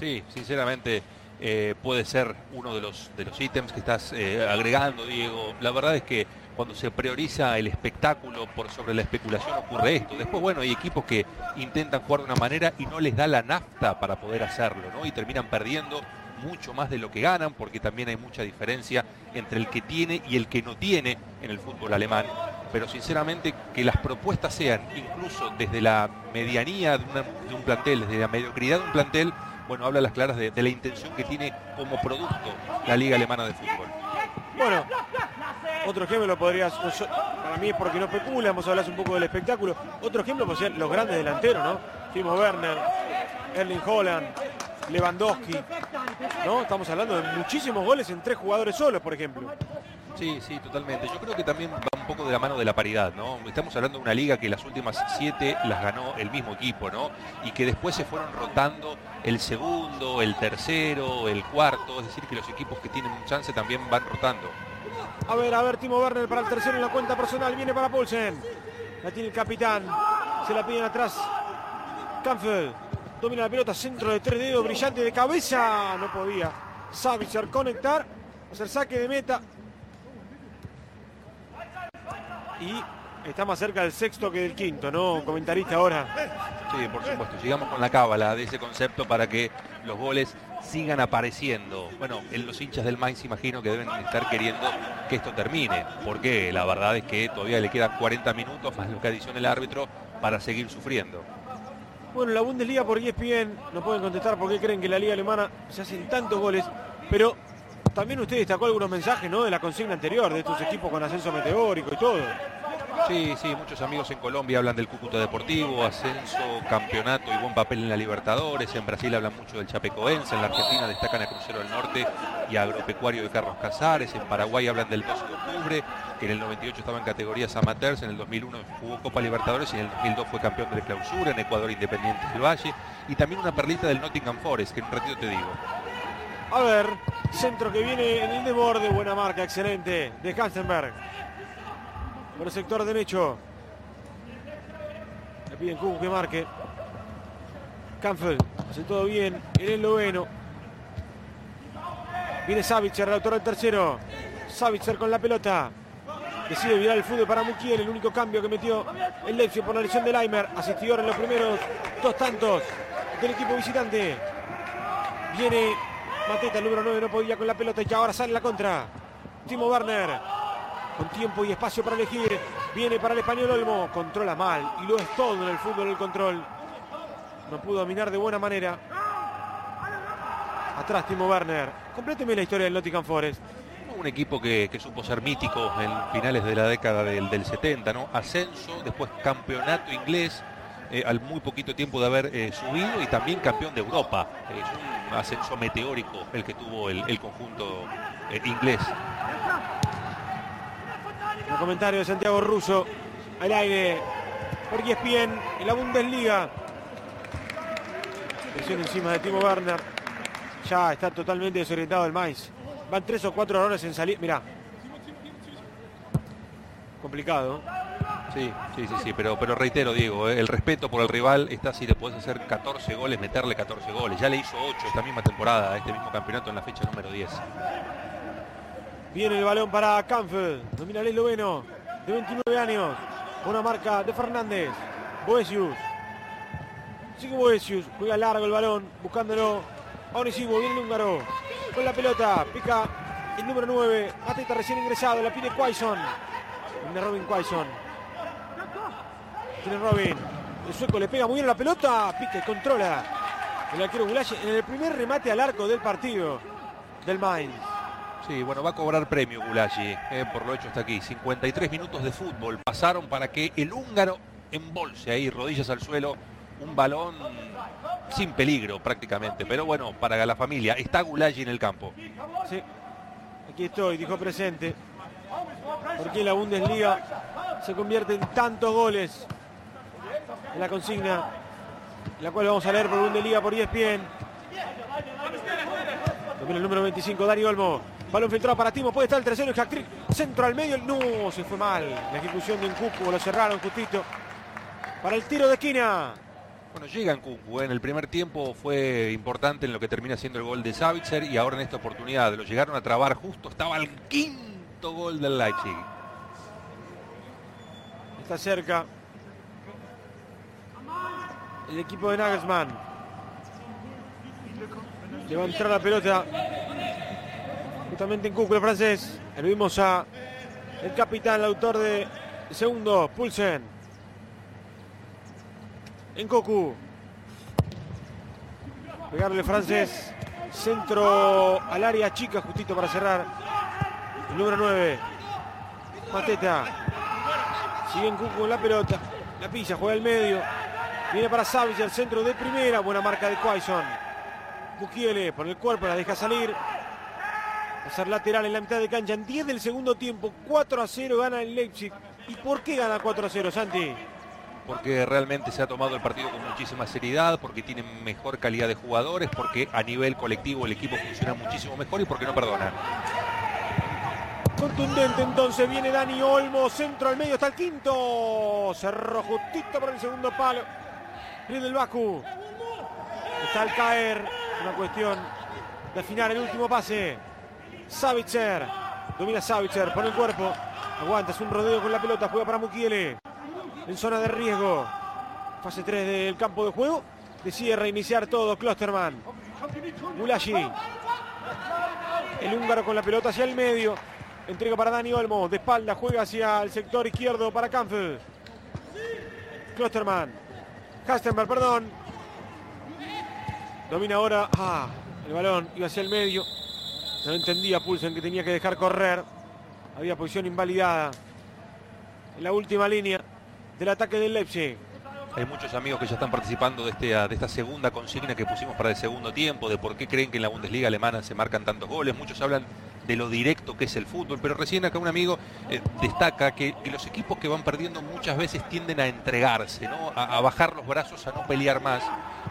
Sí, sinceramente eh, puede ser uno de los, de los ítems que estás eh, agregando, Diego. La verdad es que cuando se prioriza el espectáculo por sobre la especulación ocurre esto. Después, bueno, hay equipos que intentan jugar de una manera y no les da la nafta para poder hacerlo, ¿no? Y terminan perdiendo mucho más de lo que ganan, porque también hay mucha diferencia entre el que tiene y el que no tiene en el fútbol alemán. Pero sinceramente que las propuestas sean incluso desde la medianía de, un plantel, desde la mediocridad de un plantel, bueno, habla las claras de, la intención que tiene como producto la Liga Alemana de Fútbol. Bueno, otro ejemplo lo podrías. para mí es porque no especula, vamos a hablar un poco del espectáculo. Otro ejemplo puede ser los grandes delanteros, ¿no? Timo Werner, Erling Holland, Lewandowski, ¿no? Estamos hablando de muchísimos goles en tres jugadores solos, por ejemplo. Sí, sí, totalmente. Yo creo que también va un poco de la mano de la paridad, ¿no? Estamos hablando de una liga que las últimas siete las ganó el mismo equipo, ¿no? Y que después se fueron rotando el segundo, el tercero, el cuarto, es decir, que los equipos que tienen un chance también van rotando. A ver, a ver, Timo Werner para el tercero en la cuenta personal, viene para Paulsen. La tiene el capitán, se la piden atrás. Canfield domina la pelota, centro de tres dedos, brillante de cabeza, no podía. Savitzer conectar, hacer saque de meta, y está más cerca del sexto que del quinto, ¿no? Comentarista ahora. Sí, por supuesto. Llegamos con la cábala de ese concepto para que los goles sigan apareciendo. Bueno, en los hinchas del Mainz imagino que deben estar queriendo que esto termine, porque la verdad es que todavía le quedan 40 minutos más lo que adiciona el árbitro para seguir sufriendo. Bueno, la Bundesliga por ESPN no pueden contestar por qué creen que la liga alemana se hacen tantos goles, pero también usted destacó algunos mensajes ¿no? de la consigna anterior, de estos equipos con ascenso meteórico y todo. Sí, sí, muchos amigos en Colombia hablan del Cúcuta Deportivo, ascenso, campeonato y buen papel en la Libertadores. En Brasil hablan mucho del Chapecoense, en la Argentina destacan a Crucero del Norte y Agropecuario de Carlos Casares. En Paraguay hablan del 12 de octubre, que en el 98 estaba en categorías amateurs, en el 2001 jugó Copa Libertadores y en el 2002 fue campeón de la clausura, en Ecuador Independiente del Valle. Y también una perlita del Nottingham Forest, que en un ratito te digo. A ver, centro que viene en el desborde, buena marca, excelente, de Kastenberg. Por el sector derecho. Le piden Cubo que marque. Canfield hace todo bien en el noveno. Viene Savitzer, el autor del tercero. Savitzer con la pelota. Decide virar el fútbol para Mukiel, el único cambio que metió el Leipzig por la lesión de Leimer. Asistidor en los primeros dos tantos del equipo visitante. Viene Mateta, el número 9, no podía con la pelota y ahora sale la contra. Timo Werner, con tiempo y espacio para elegir. Viene para el español Olmo, controla mal y lo es todo en el fútbol el control. No pudo dominar de buena manera. Atrás Timo Werner. Compléteme la historia del Nottingham Forest. Un equipo que, supo ser mítico en finales de la década del, del 70, ¿no? Ascenso, después campeonato inglés, eh, al muy poquito tiempo de haber eh, subido y también campeón de Europa. Es un ascenso meteórico el que tuvo el, conjunto eh, inglés. Un comentario de Santiago Russo al aire por ESPN en la Bundesliga. Presión encima de Timo Werner. Ya está totalmente desorientado el Mainz. Van tres o cuatro errores en salir. Mirá. Complicado. Sí, sí, sí, sí, pero, pero reitero, Diego, eh, el respeto por el rival está si le puedes hacer 14 goles, meterle 14 goles. Ya le hizo 8 esta misma temporada, este mismo campeonato en la fecha número 10. Viene el balón para Canfield, domina el esloveno, de 29 años, una marca de Fernández, Boesius. Sigue Boesius, juega largo el balón, buscándolo. Onisivo, viene el húngaro, con la pelota, pica el número 9, Mateta recién ingresado, la pide Quaison. Viene Robin Quaison. Tiene Robin. El sueco le pega muy bien la pelota. Pique, controla. El arquero Gulashi en el primer remate al arco del partido del Mainz. Sí, bueno, va a cobrar premio Gulashi eh, por lo hecho hasta aquí. 53 minutos de fútbol pasaron para que el húngaro embolse ahí, rodillas al suelo, un balón sin peligro prácticamente. Pero bueno, para la familia, está Gulashi en el campo. Sí, aquí estoy, dijo presente. Porque la Bundesliga se convierte en tantos goles en la consigna, la cual vamos a leer por Bundesliga por ESPN. También el número 25, Dani Olmo. Balón filtrado para Timo, puede estar el tercero, centro al medio, no, se fue mal. La ejecución de Nkuku, lo cerraron justito. Para el tiro de esquina. Bueno, llega Nkuku, ¿eh? en el primer tiempo fue importante en lo que termina siendo el gol de Savitzer y ahora en esta oportunidad lo llegaron a trabar justo, estaba el quinto gol del Leipzig. Está cerca el equipo de Nagelsmann. Le va a entrar la pelota justamente en Cucu, el francés. Le vimos a el capitán, el autor de segundo, Pulsen. En Cocu. Pegarle francés. Centro al área chica, justito para cerrar. El número 9. Mateta. Sigue en con la pelota. La pisa, juega al medio. Viene para Savage, el centro de primera. Buena marca de Quaison. Mukiele por el cuerpo, la deja salir. A ser lateral en la mitad de cancha. En 10 del segundo tiempo, 4 a 0 gana el Leipzig. ¿Y por qué gana 4 a 0, Santi? Porque realmente se ha tomado el partido con muchísima seriedad, porque tiene mejor calidad de jugadores, porque a nivel colectivo el equipo funciona muchísimo mejor y porque no perdona. Contundente entonces viene Dani Olmo, centro al medio está el quinto. Cerró justito por el segundo palo. Viene el Baku. Está al caer. Una cuestión de afinar el último pase. Savitzer. Domina Savitzer. Pone el cuerpo. Aguanta. Es un rodeo con la pelota. Juega para Mukiele. En zona de riesgo. Fase 3 del campo de juego. Decide reiniciar todo Klosterman. Mulashi. El húngaro con la pelota hacia el medio. Entrega para Dani Olmo. De espalda juega hacia el sector izquierdo para Kampf. Klosterman. Hastenberg, perdón. Domina ahora. Ah, el balón iba hacia el medio. No entendía Pulsen que tenía que dejar correr. Había posición invalidada. En la última línea del ataque del Leipzig. Hay muchos amigos que ya están participando de, este, de esta segunda consigna que pusimos para el segundo tiempo, de por qué creen que en la Bundesliga alemana se marcan tantos goles. Muchos hablan de lo directo que es el fútbol, pero recién acá un amigo eh, destaca que, los equipos que van perdiendo muchas veces tienden a entregarse, a, bajar los brazos, a no pelear más,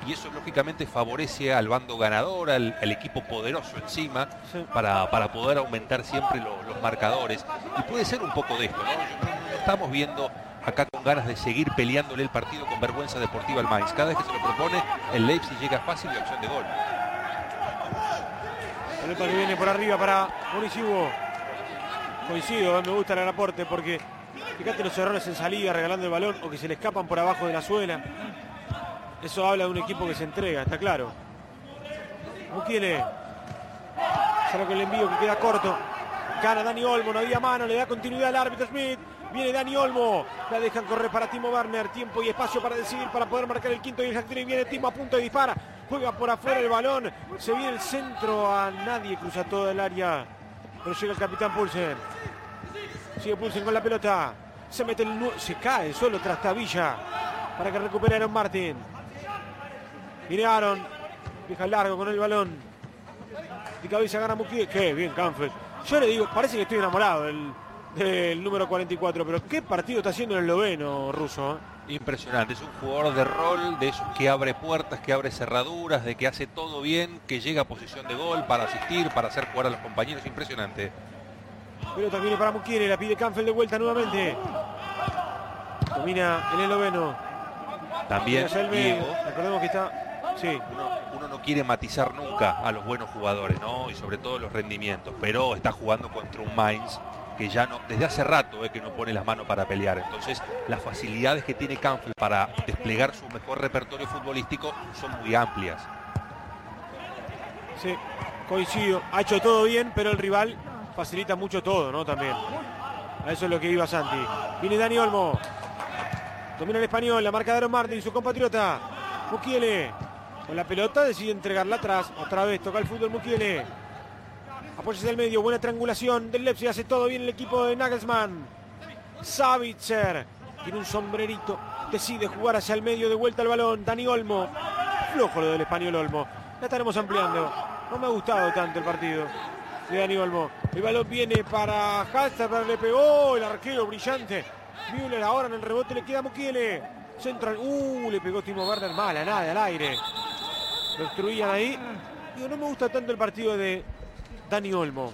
y eso lógicamente favorece al bando ganador, al, equipo poderoso encima, para, para, poder aumentar siempre los marcadores. Y puede ser un poco de esto, ¿no? estamos viendo acá con ganas de seguir peleándole el partido con vergüenza deportiva al Mainz. Cada vez que se lo propone, el Leipzig llega fácil y opción de gol. Pelota que viene por arriba para Municibo. Coincido, me gusta el aporte porque fíjate los errores en salida, regalando el balón o que se le escapan por abajo de la suela. Eso habla de un equipo que se entrega, está claro. Mukiele. Solo que el envío que queda corto. Gana Dani Olmo, no había mano, le da continuidad al árbitro Smith. Viene Dani Olmo. La dejan correr para Timo Werner. Tiempo y espacio para decidir, para poder marcar el quinto y el y Viene Timo a punto de dispara. Juega por afuera el balón. Se viene el centro a nadie. Cruza toda el área. Pero llega el capitán Pulsen. Sigue Pulsen con la pelota. Se mete el se cae solo tras Tabilla para que recupere Aaron Martin. Viene Aaron. Deja largo con el balón. De cabeza gana Mukiel. Qué bien, Canfeld. Yo le digo, parece que estoy enamorado. El, del número 44. Pero qué partido está haciendo el esloveno ruso. ¿eh? Impresionante, es un jugador de rol, de esos que abre puertas, que abre cerraduras, de que hace todo bien, que llega a posición de gol para asistir, para hacer jugar a los compañeros. Impresionante. Pelota viene para Mukiere, la pide Canfeld de vuelta nuevamente. Domina el esloveno. También Diego. Recordemos que está. Sí. Uno, uno, no quiere matizar nunca a los buenos jugadores, ¿no? Y sobre todo los rendimientos. Pero está jugando contra un Mainz que ya no, desde hace rato es que no pone las manos para pelear. Entonces, las facilidades que tiene Canfield para desplegar su mejor repertorio futbolístico son muy amplias. Sí, coincido. Ha hecho todo bien, pero el rival facilita mucho todo, ¿no? También. A eso es lo que iba Santi. Viene Dani Olmo. Domina el español, la marca de Aaron Martin, su compatriota. Mukiele. Con la pelota decide entregarla atrás. Otra vez toca el fútbol Mukiele. Apoya del medio, buena triangulación del Leipzig, hace todo bien el equipo de Nagelsmann. Savitzer tiene un sombrerito, decide jugar hacia el medio, de vuelta al balón. Dani Olmo, flojo lo del español Olmo. Ya estaremos ampliando. No me ha gustado tanto el partido de Dani Olmo. El balón viene para Halsterberg, le pegó el arquero brillante. Müller ahora en el rebote le queda Mukiele. Central, uh, le pegó Timo Werner mal, a nada, al aire. Lo destruían ahí. Digo, no me gusta tanto el partido de Dani Olmo.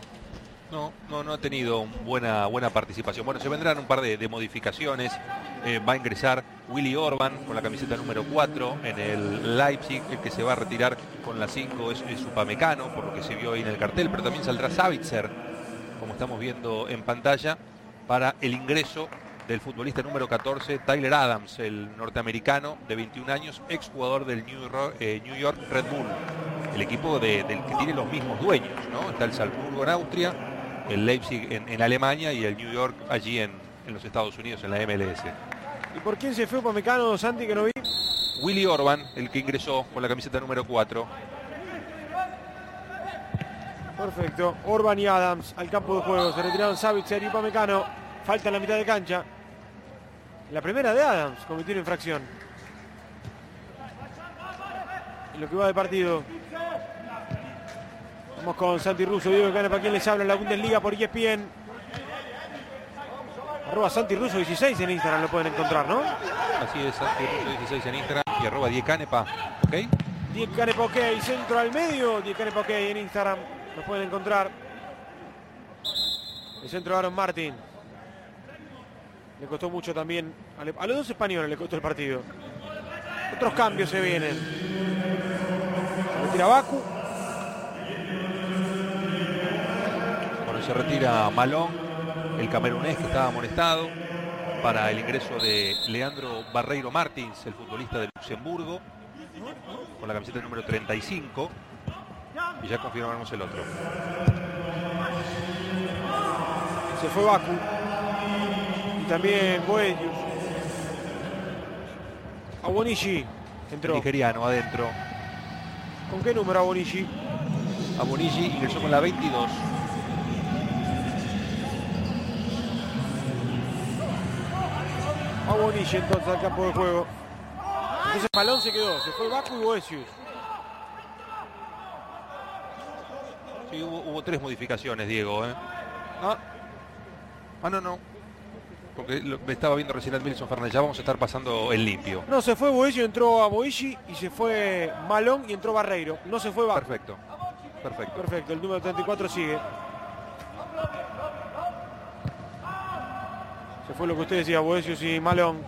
No, no, no ha tenido buena, buena participación. Bueno, se vendrán un par de, modificaciones. Eh, va a ingresar Willy Orban con la camiseta número 4 en el Leipzig. El que se va a retirar con la 5 es, es Upamecano, por lo que se vio ahí en el cartel. Pero también saldrá Savitzer, como estamos viendo en pantalla, para el ingreso del futbolista número 14, Tyler Adams, el norteamericano de 21 años, exjugador del New York, eh, New York Red Bull el equipo del que tiene los mismos dueños, ¿no? Está el Salzburgo en Austria, el Leipzig en, Alemania y el New York allí en, los Estados Unidos, en la MLS. ¿Y por quién se fue Mecano, Santi, que no vi? Willy Orban, el que ingresó con la camiseta número 4. Perfecto. Orban y Adams al campo de juego. Se retiraron Savitzer y Upamecano. Falta en la mitad de cancha. La primera de Adams cometió una infracción. En lo que va de partido. Vamos con Santi Russo, Diego Canepa, quien les habla en la Bundesliga por ESPN. Arroba Santi Russo 16 en Instagram lo pueden encontrar, ¿no? Así es, Santi Russo 16 en Instagram y arroba Diecanepa, ¿ok? Diego Canepa, ok, centro al medio, Diego Canepa, ok, en Instagram lo pueden encontrar. El centro de Aaron Martin. Le costó mucho también. A, los dos españoles le costó el partido. Otros cambios se vienen. Se retira Baku. Bueno, se retira Malón, el camerunés que estaba amonestado, para el ingreso de Leandro Barreiro Martins, el futbolista de Luxemburgo, con la camiseta número 35. Y ya confirmamos el otro. Se fue Baku. También Boellos. Abonishi entró. Nigeriano adentro. ¿Con qué número Abonishi? Abonigi ingresó con la 22. Abonishi entonces al campo de juego. Entonces Balón se quedó. Se fue Baku y Boesius. Sí, hubo, hubo tres modificaciones, Diego. ¿eh? Ah, Ah, no, no. Porque me estaba viendo recién Milson Fernández. Ya vamos a estar pasando el limpio. no, se fue Boesius, entró a Boishi y se fue Malón y entró Barreiro. No se fue Baku. Perfecto. Perfecto. Perfecto, el número 34 sigue. Se fue lo que usted decía, Boesius y Malón.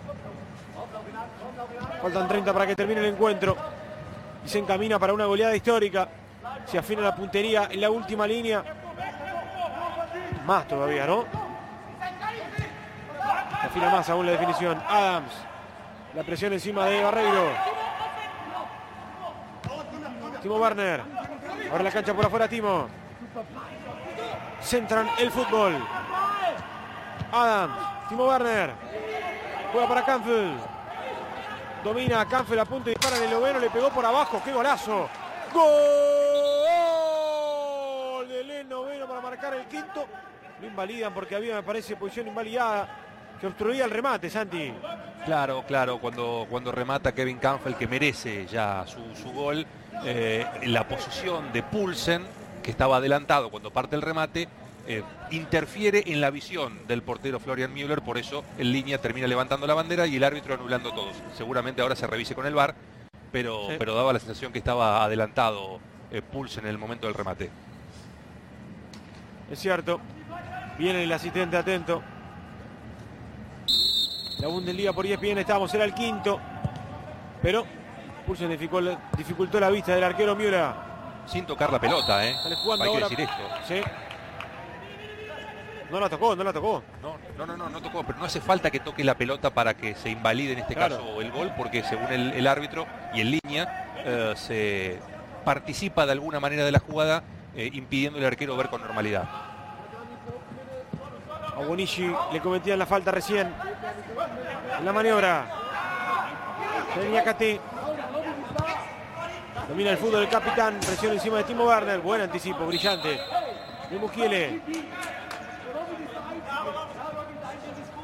Faltan 30 para que termine el encuentro. Y se encamina para una goleada histórica. Se afina la puntería en la última línea. Más todavía, ¿no? Afina más aún la definición. Adams. La presión encima de Barreiro. Timo Werner. Ahora la cancha por afuera, Timo. Centran el fútbol. Adams. Timo Werner. Juega para Canfield. Domina Canfield a punto y dispara en el noveno. Le pegó por abajo. ¡Qué golazo! ¡Gol! Del el noveno para marcar el quinto. Lo invalidan porque había, me parece, posición invalidada que obstruía el remate, Santi. Claro, claro, cuando, cuando remata Kevin Campbell, que merece ya su, su gol, eh, la posición de Pulsen, que estaba adelantado cuando parte el remate, eh, interfiere en la visión del portero Florian Müller, por eso en línea termina levantando la bandera y el árbitro anulando todos. Seguramente ahora se revise con el VAR, pero, Sí. pero daba la sensación que estaba adelantado eh, Pulsen en el momento del remate. Es cierto. Viene el asistente atento. La Bundesliga por E ESPN estábamos, era el quinto. Pero Pulsen dificultó, dificultó la vista del arquero Müller. Sin tocar la pelota, ¿eh? Hay que decir esto. Sí. No la tocó, no la tocó. No, no, no, no, no tocó, pero no hace falta que toque la pelota para que se invalide en este Claro. caso el gol, porque según el, el árbitro y en línea eh, se participa de alguna manera de la jugada, eh, impidiendo al arquero ver con normalidad. A Bonici le cometían la falta recién. En la maniobra. Tenía Cate. Domina el fútbol el capitán. Presión encima de Timo Werner. Buen anticipo, brillante. De Mukiele.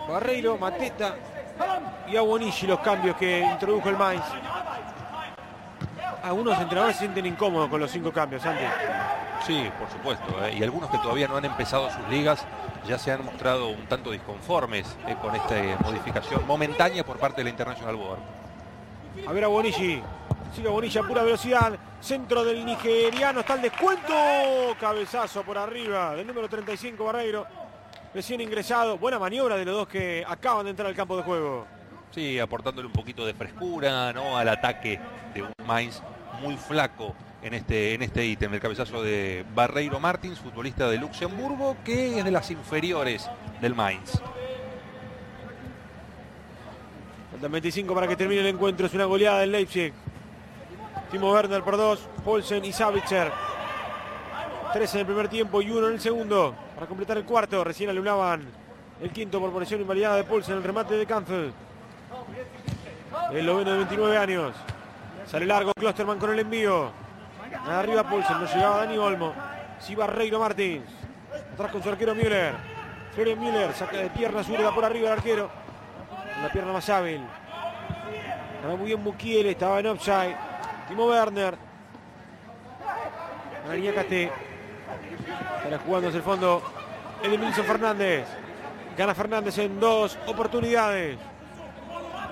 Barreiro, Mateta y a Bonici los cambios que introdujo el Mainz. Algunos entrenadores se sienten incómodos con los cinco cambios, Santi. Sí, por supuesto, eh, y algunos que todavía no han empezado sus ligas ya se han mostrado un tanto disconformes eh, con esta eh, modificación momentánea por parte de la International Board. A ver a Bonici. Sigue Bonici a pura velocidad. Centro del nigeriano. Está el descuento. Cabezazo por arriba del número 35 Barreiro. Recién ingresado. Buena maniobra de los dos que acaban de entrar al campo de juego. Sí, aportándole un poquito de frescura ¿no? al ataque de un Mainz muy flaco en este en este ítem, el cabezazo de Barreiro Martins, futbolista de Luxemburgo, que es de las inferiores del Mainz. Faltan 25 para que termine el encuentro. Es una goleada del Leipzig. Timo Werner por dos. Polsen y Savitzer. Tres en el primer tiempo y uno en el segundo. Para completar el cuarto. Recién alumnaban el quinto por posición invalidada de Polsen. El remate de Cancel. El noveno de 29 años. Sale largo Klosterman con el envío. Arriba Polsen. No llegaba Dani Olmo. Sí Barreiro Martins. Atrás con su arquero Müller. Florian Müller saca de pierna zurda por arriba el arquero. la pierna más hábil. Ganó muy bien Mukiele, estaba en offside. Timo Werner. María Cate. Estará jugando hacia el fondo. Edmilson Fernández. Gana Fernández en dos oportunidades.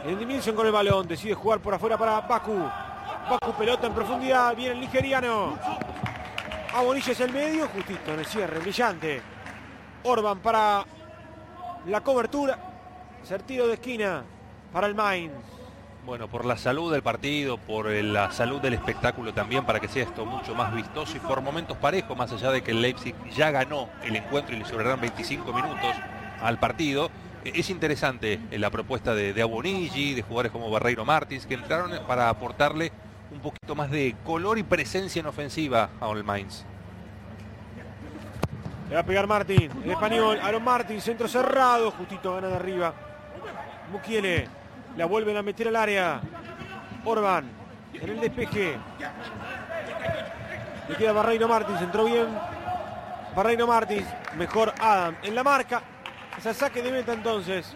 Edmilson con el balón. Decide jugar por afuera para Baku. Baku pelota en profundidad. Viene el nigeriano. Abonilla es el medio. Justito en el cierre. Brillante. Orban para la cobertura. Certido de esquina para el Mainz. Bueno, por la salud del partido, por la salud del espectáculo también, para que sea esto mucho más vistoso y por momentos parejos, más allá de que el Leipzig ya ganó el encuentro y le sobrarán 25 minutos al partido. Eh, es interesante eh, la propuesta de, de de jugadores como Barreiro Martins, que entraron para aportarle un poquito más de color y presencia en ofensiva a All Mainz. Le va a pegar Martín, el español, Aaron Martín, centro cerrado, justito gana de arriba. Mukiele, la vuelven a meter al área. Orban, en el despeje. Le queda Barreiro Martins, entró bien. Barreiro Martins, mejor Adam en la marca. Es saque de meta entonces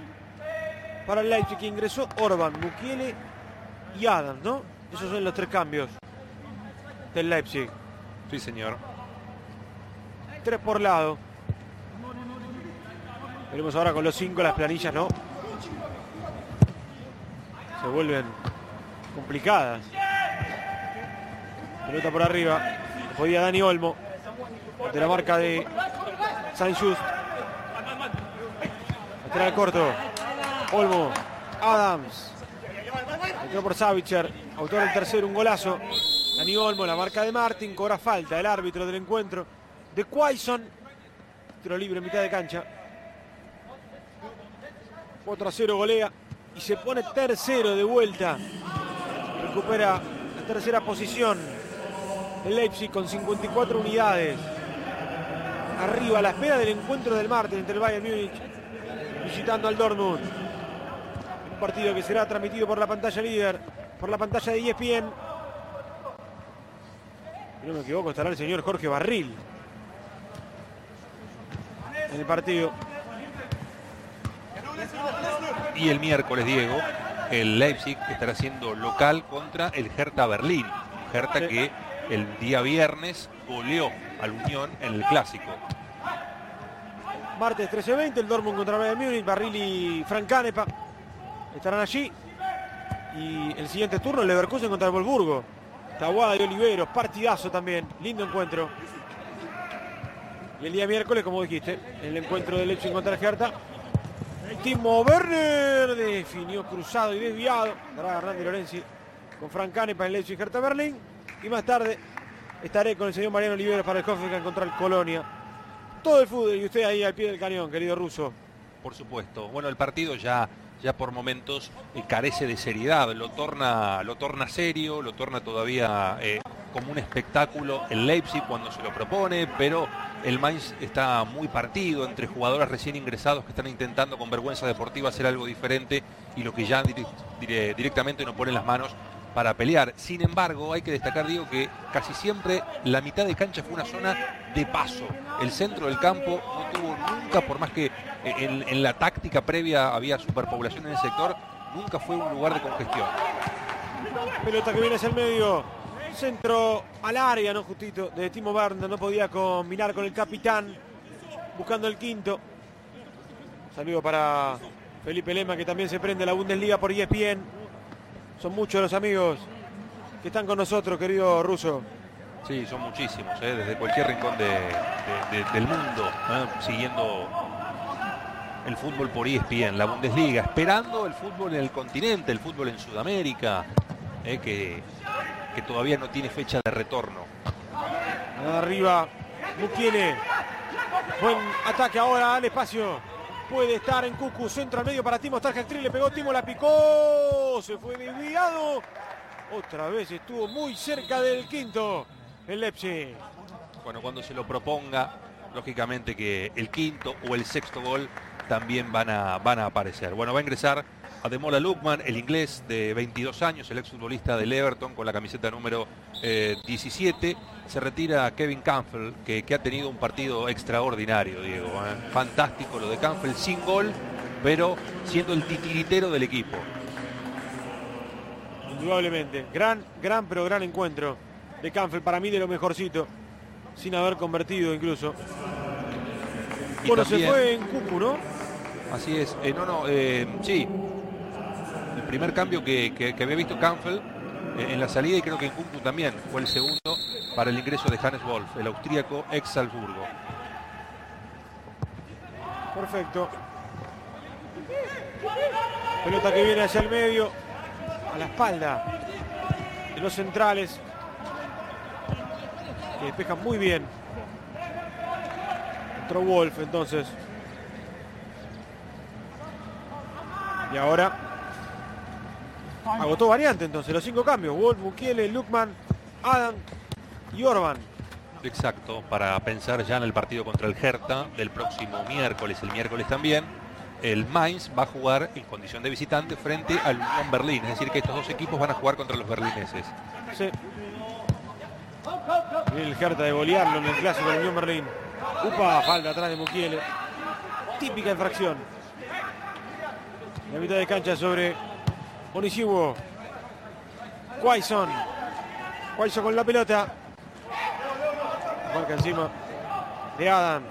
para el Leipzig que ingresó Orban, Mukiele y Adam, ¿no? Esos son los tres cambios del Leipzig. Sí, señor. Tres por lado. Veremos ahora con los cinco las planillas, ¿no? Se vuelven complicadas. Pelota por arriba. Podía Dani Olmo. De la marca de San Just. Lateral corto. Olmo. Adams. Entró por Savitzer. Autor del tercero, un golazo. Dani Olmo, la marca de Martin. Cobra falta el árbitro del encuentro. De Quaison. Tiro libre en mitad de cancha. Otro cero golea. Y se pone tercero de vuelta. Recupera la tercera posición. El Leipzig con 54 unidades. Arriba a la espera del encuentro del martes entre el Bayern Múnich visitando al Dortmund. Partido que será transmitido por la pantalla líder, por la pantalla de ESPN. Si no me equivoco, estará el señor Jorge Barril en el partido. Y el miércoles, Diego, el Leipzig estará siendo local contra el Hertha Berlín. Hertha Sí. que el día viernes goleó al Unión en el Clásico. Martes 13-20, el Dortmund contra Bayern Múnich, Barril y Frank Canepa estarán allí. Y el siguiente turno, el Leverkusen contra el Wolfsburgo. Taguada y Oliveros, partidazo también, lindo encuentro. Y el día miércoles, como dijiste, el encuentro del Leipzig contra el. Timo Werner definió cruzado y desviado. Dará Hernán Lorenzi con Frank Canepa en Leipzig Hertha Berlín. Y más tarde estaré con el señor Mariano Oliveros para el Hoffenheim contra el Colonia. Todo el fútbol y usted ahí al pie del cañón, querido ruso. Por supuesto. Bueno, el partido ya, ya por momentos eh, carece de seriedad. Lo torna, lo torna serio, lo torna todavía eh, como un espectáculo el Leipzig cuando se lo propone, pero el Mainz está muy partido entre jugadores recién ingresados que están intentando con vergüenza deportiva hacer algo diferente y lo que ya dire- dire- directamente no ponen las manos para pelear. Sin embargo, hay que destacar, digo, que casi siempre la mitad de cancha fue una zona de paso. El centro del campo no tuvo nunca, por más que en, la táctica previa había superpoblación en el sector, nunca fue un lugar de congestión. Pelota que viene hacia el medio. Centro al área, ¿no? Justito, de Timo Werner. No podía combinar con el capitán. Buscando el quinto. Saludo para Felipe Lema, que también se prende la Bundesliga por ESPN. Son muchos los amigos que están con nosotros, querido Ruso. Sí, son muchísimos, ¿eh? desde cualquier rincón de- de- de- del mundo, ¿eh? siguiendo el fútbol por ESPN, la Bundesliga, esperando el fútbol en el continente, el fútbol en Sudamérica, ¿eh? que, que todavía no tiene fecha de retorno. Arriba, Mukiele. Buen ataque ahora al espacio. Puede estar en Cucu, centro al medio para Timo Stark le pegó Timo, la picó, se fue desviado. Otra vez estuvo muy cerca del quinto, el Leipzig. Bueno, cuando se lo proponga, lógicamente que el quinto o el sexto gol también van a, van a aparecer. Bueno, va a ingresar Ademola Lukman, el inglés de 22 años, el exfutbolista del Everton con la camiseta número eh, 17. Se retira Kevin Campbell, que, que ha tenido un partido extraordinario, Diego. ¿eh? Fantástico lo de Campbell, sin gol, pero siendo el titiritero del equipo. Indudablemente. Gran, gran, pero gran encuentro de Canfield. Para mí de lo mejorcito. Sin haber convertido incluso. Y bueno, se fue en Cucu, ¿no? Así es. Eh, no, no, eh, sí. Primer cambio que, que- había visto Canfeld eh, en la salida y creo que en Kunku también fue el segundo para el ingreso de Hannes Wolf, el austríaco ex Salzburgo. Perfecto. Pelota que viene hacia el medio. A la espalda de los centrales. Que despejan muy bien. Entró Wolf entonces. Y ahora agotó variante entonces. Los cinco cambios. Wolf, Mukiele, Lukman, Adam y Orban. Exacto, para pensar ya en el partido contra el Hertha del próximo miércoles, el miércoles también. El Mainz va a jugar en condición de visitante frente al Unión Berlín, es decir que estos dos equipos van a jugar contra los berlineses. Sí. El Hertha de golearlo en el clásico de Unión Berlín. Upa, falta atrás de Mukiele. Típica infracción. La mitad de cancha sobre Onisiwo. Quaison. Quaison con la pelota. Marca encima de Adams.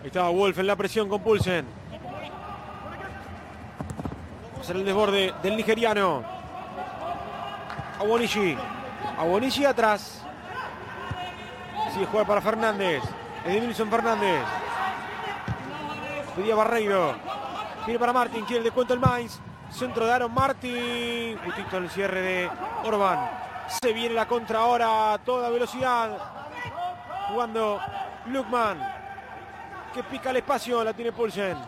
Ahí estaba Wolf en la presión con Pulsen. Hacer el desborde del nigeriano. Awonishi. Awonishi atrás. Sigue jugar para Fernández. Es Fernández. Pedía Barreiro. Viene para Martín. Quiere el descuento el Mainz. Centro de Aaron Martín. Justito el cierre de Orban. Se viene la contra ahora. a Toda velocidad. Jugando Lukman. Que pica el espacio. La tiene Pulsen.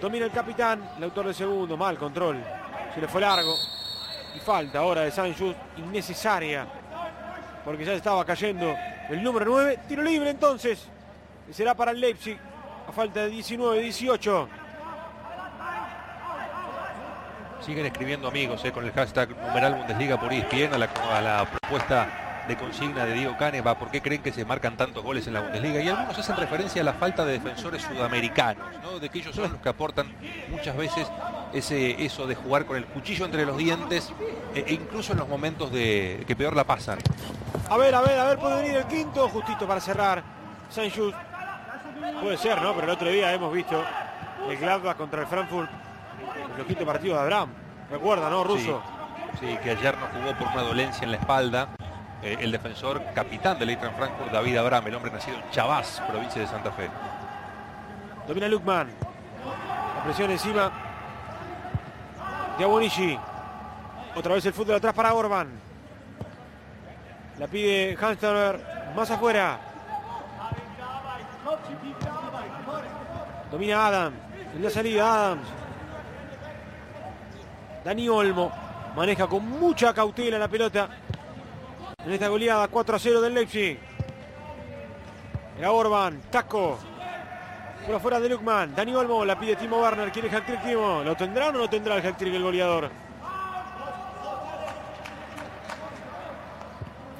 Domina el capitán. El autor del segundo. Mal control. Se le fue largo. Y falta ahora de Sanchus innecesaria. Porque ya estaba cayendo el número 9. Tiro libre entonces. Y será para el Leipzig. A falta de 19-18. Siguen escribiendo amigos eh, con el hashtag numeral Bundesliga por ESPN a la, a la propuesta de consigna de Diego Caneva. ¿Por qué creen que se marcan tantos goles en la Bundesliga? Y algunos hacen referencia a la falta de defensores sudamericanos, ¿no? de que ellos son los que aportan muchas veces ese, eso de jugar con el cuchillo entre los dientes e, e incluso en los momentos de que peor la pasan. A ver, a ver, a ver, puede venir el quinto. Justito para cerrar. Sanchus. Puede ser, ¿no? Pero el otro día hemos visto el Gladbach contra el Frankfurt. El quinto partido de Abraham. Recuerda, ¿no? Ruso. Sí, sí, que ayer no jugó por una dolencia en la espalda. Eh, el defensor capitán del Eintracht Frankfurt, David Abraham, el hombre nacido en Chavás, provincia de Santa Fe. Domina Lukman. La presión encima de. Otra vez el fútbol atrás para Orban. La pide Hamsterberg más afuera. Domina Adam. En la salida Adams. Dani Olmo maneja con mucha cautela la pelota. En esta goleada 4 a 0 del Leipzig. Era Orban. Taco. Por afuera de Lukman. Dani Olmo la pide Timo Werner. Quiere hat-trick Timo. ¿Lo tendrá o no lo tendrá el hat-trick el goleador?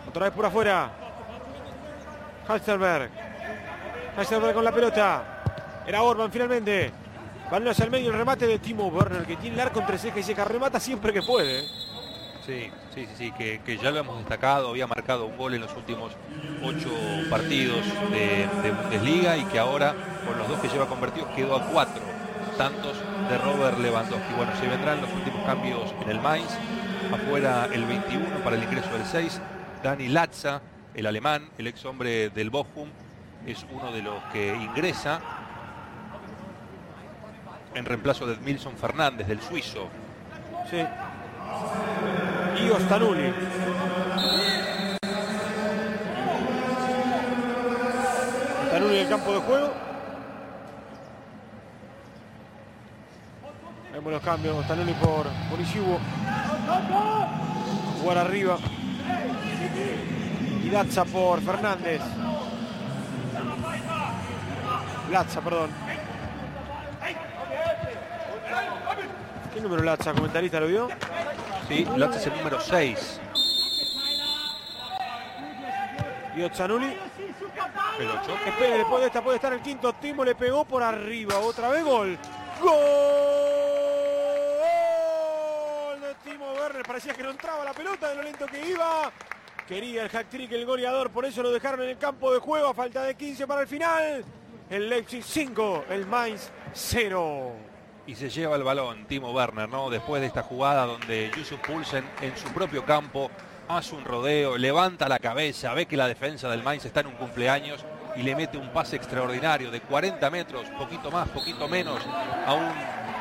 Otra vez por afuera. Halsterberg. Halsterberg con la pelota. Era Orban finalmente. Balón hacia el medio. El remate de Timo Werner que tiene el arco entre ceja y ceja. Remata siempre que puede. Sí, sí, sí, sí, que, que ya lo hemos destacado, había marcado un gol en los últimos ocho partidos de, de Bundesliga y que ahora, con los dos que lleva convertidos, quedó a cuatro tantos de Robert Lewandowski. Bueno, se vendrán los últimos cambios en el Mainz, afuera el 21 para el ingreso del 6, Dani Latza, el alemán, el ex hombre del Bochum, es uno de los que ingresa en reemplazo de Milson Fernández, del suizo. Sí. Y Ostanuli. Ostanuli en el campo de juego. Vemos los cambios. Ostanuli por Bonishiwo. Jugar arriba. Y Latza por Fernández. Latza, perdón. ¿Qué número Latza? ¿Comentarista lo vio? Sí, Latza es el número 6. Y Otzanuli. El 8. Espere, después de esta puede estar el quinto. Timo le pegó por arriba. Otra vez gol. ¡Gol! De Timo Werner. Parecía que no entraba la pelota de lo lento que iba. Quería el hack trick el goleador. Por eso lo dejaron en el campo de juego. A falta de 15 para el final. El Leipzig 5. El Mainz 0. Y se lleva el balón Timo Werner, ¿no? Después de esta jugada donde Yusuf Pulsen en su propio campo hace un rodeo, levanta la cabeza, ve que la defensa del Mainz está en un cumpleaños y le mete un pase extraordinario de 40 metros, poquito más, poquito menos, a un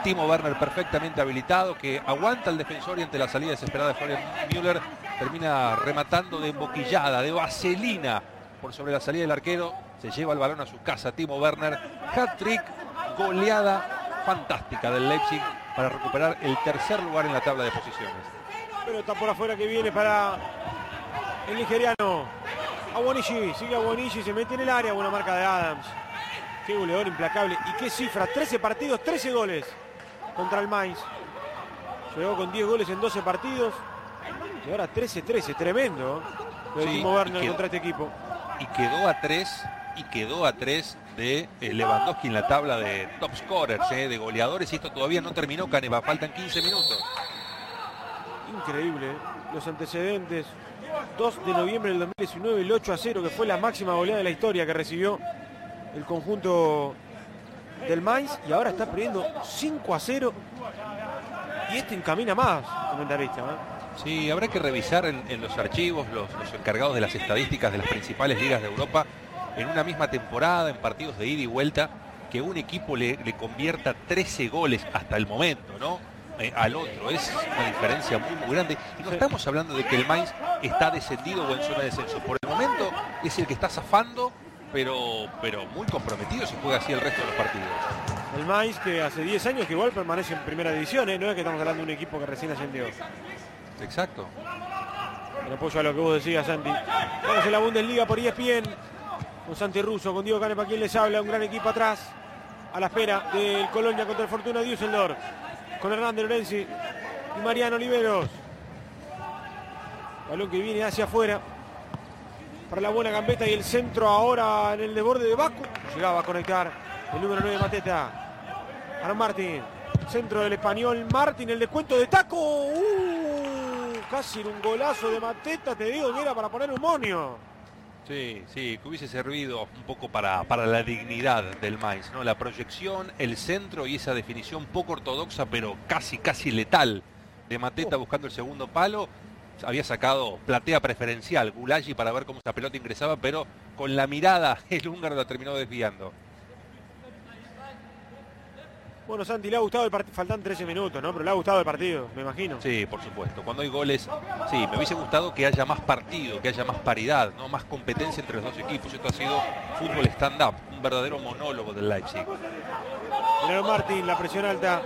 Timo Werner perfectamente habilitado que aguanta al defensor y ante la salida desesperada de Florian Müller termina rematando de boquillada, de vaselina por sobre la salida del arquero. Se lleva el balón a su casa Timo Werner. Hat-trick, goleada fantástica del Leipzig para recuperar el tercer lugar en la tabla de posiciones. Pero está por afuera que viene para el nigeriano. Awonishi, sigue Awonishi, se mete en el área. Buena marca de Adams. Qué goleador implacable. Y qué cifra, 13 partidos, 13 goles contra el Mainz. Llegó con 10 goles en 12 partidos. Y ahora 13-13, tremendo. Lo Sí, contra este equipo. y quedó a tres y quedó a tres de eh, Lewandowski en la tabla de top scorers, eh, de goleadores y esto todavía no terminó Caneva, faltan 15 minutos. Increíble, ¿eh? los antecedentes. 2 de noviembre del 2019, el 8 a 0, que fue la máxima goleada de la historia que recibió el conjunto del Mainz. Y ahora está perdiendo 5 a 0. Y este encamina más, comentarista. ¿eh? Sí, habrá que revisar en, en los archivos los, los encargados de las estadísticas de las principales ligas de Europa en una misma temporada, en partidos de ida y vuelta, que un equipo le, le convierta 13 goles hasta el momento, ¿no? Eh, al otro. Es una diferencia muy, muy grande. Y no estamos hablando de que el Mainz está descendido o en zona de descenso. Por el momento es el que está zafando, pero, pero muy comprometido si juega así el resto de los partidos. El Mainz que hace 10 años que igual permanece en primera división, ¿eh? no es que estamos hablando de un equipo que recién ascendió. Exacto. En apoyo a lo que vos decías, Santi. Vamos en la Bundesliga por ESPN. Con Santi Russo, con Diego Canepa, quien les habla. Un gran equipo atrás. A la espera del Colonia contra el Fortuna Düsseldorf. Con Hernández Lorenzi y Mariano Oliveros. Balón que viene hacia afuera. Para la buena gambeta y el centro ahora en el desborde de Baku. Llegaba a conectar el número 9 Mateta. Aaron Martín. Centro del español Martín. El descuento de taco. ¡Uh! casi un golazo de Mateta. Te digo que era para poner un monio. Sí, sí, que hubiese servido un poco para, para la dignidad del Mainz, ¿no? La proyección, el centro y esa definición poco ortodoxa, pero casi, casi letal de Mateta Oh. buscando el segundo palo. Había sacado platea preferencial, Gulagi para ver cómo esa pelota ingresaba, pero con la mirada el húngaro la terminó desviando. Bueno, Santi, le ha gustado el partido. Faltan 13 minutos, ¿no? Pero le ha gustado el partido, me imagino. Sí, por supuesto. Cuando hay goles, sí, me hubiese gustado que haya más partido, que haya más paridad, no más competencia entre los dos equipos. Esto ha sido fútbol stand-up, un verdadero monólogo del Leipzig. Aaron Martín, la presión alta.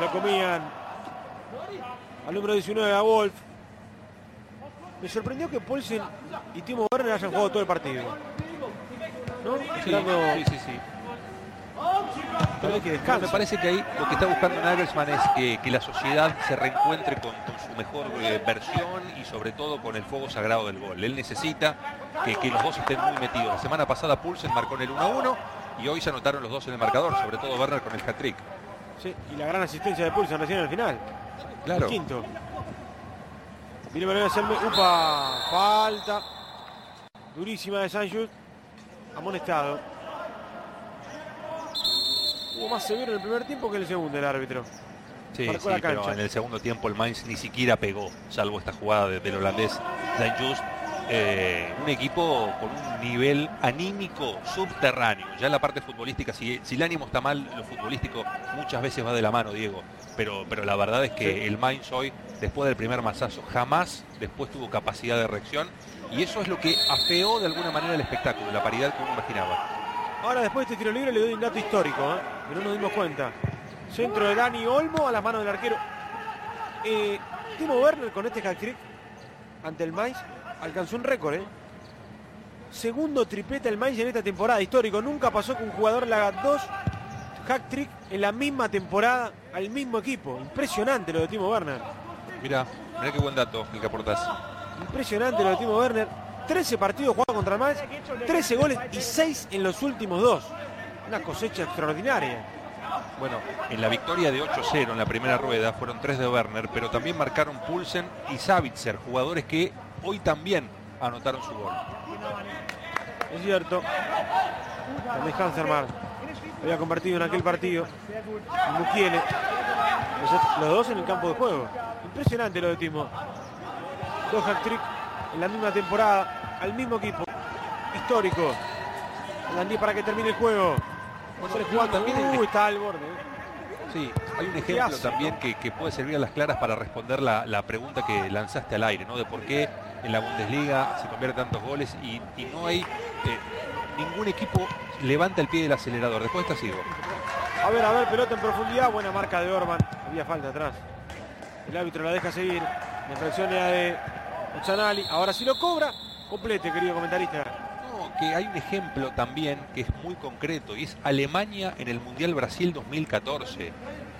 Lo comían. Al número 19 a Wolf. Me sorprendió que Paulsen y Timo Werner hayan jugado todo el partido. ¿No? Sí, sí, sí. Que Me parece que ahí lo que está buscando Nagelsmann es que, que la sociedad se reencuentre con, con su mejor eh, versión y sobre todo con el fuego sagrado del gol. Él necesita que, que los dos estén muy metidos. La semana pasada Pulsen marcó en el 1-1 y hoy se anotaron los dos en el marcador, sobre todo Werner con el hat-trick. Sí, y la gran asistencia de Pulsen recién al final. Claro. El quinto. Viene Manuel a hacerme. ¡Upa! Falta. Durísima de Sanjus. Amonestado. Más severo en el primer tiempo que en el segundo el árbitro. Sí, sí, pero en el segundo tiempo el Mainz ni siquiera pegó, salvo esta jugada de- del holandés Dan Just. Eh, un equipo con un nivel anímico subterráneo. Ya en la parte futbolística, si, si el ánimo está mal, lo futbolístico muchas veces va de la mano, Diego. Pero, pero la verdad es que Sí. el Mainz hoy, después del primer mazazo, jamás después tuvo capacidad de reacción. Y eso es lo que afeó de alguna manera el espectáculo, la paridad que uno imaginaba. Ahora después de este tiro libre le doy un dato histórico, ¿eh? que no nos dimos cuenta. Centro de Dani Olmo a las manos del arquero. Eh, Timo Werner con este hat-trick ante el Mainz alcanzó un récord. ¿eh? Segundo tripleta el Mainz en esta temporada histórico. Nunca pasó que un jugador le haga dos hat-trick en la misma temporada al mismo equipo. Impresionante lo de Timo Werner. Mirá, mirá qué buen dato el que aportás. Impresionante lo de Timo Werner. 13 partidos jugados contra el Mainz, 13 goles y 6 en los últimos dos. Una cosecha extraordinaria. Bueno, en la victoria de 8-0 en la primera rueda fueron tres de Werner, pero también marcaron Pulsen y Savitzer, jugadores que hoy también anotaron su gol. Es cierto. También Hanserman había convertido en aquel partido. Mukiele. Los dos en el campo de juego. Impresionante lo de Timo. Dos hat-trick en la misma temporada, al mismo equipo. Histórico. Landí para que termine el juego. también uh, está al borde. Sí, hay un ejemplo también que, puede servir a las claras para responder la, pregunta que lanzaste al aire, ¿no? De por qué en la Bundesliga se convierten tantos goles y, no hay eh, ningún equipo levanta el pie del acelerador. Después está sigo. A ver, a ver, pelota en profundidad, buena marca de Orban. Había falta atrás. El árbitro la deja seguir. La infracción era de Ochanali. Ahora si lo cobra, complete, querido comentarista. No, que hay un ejemplo también que es muy concreto y es Alemania en el Mundial Brasil 2014.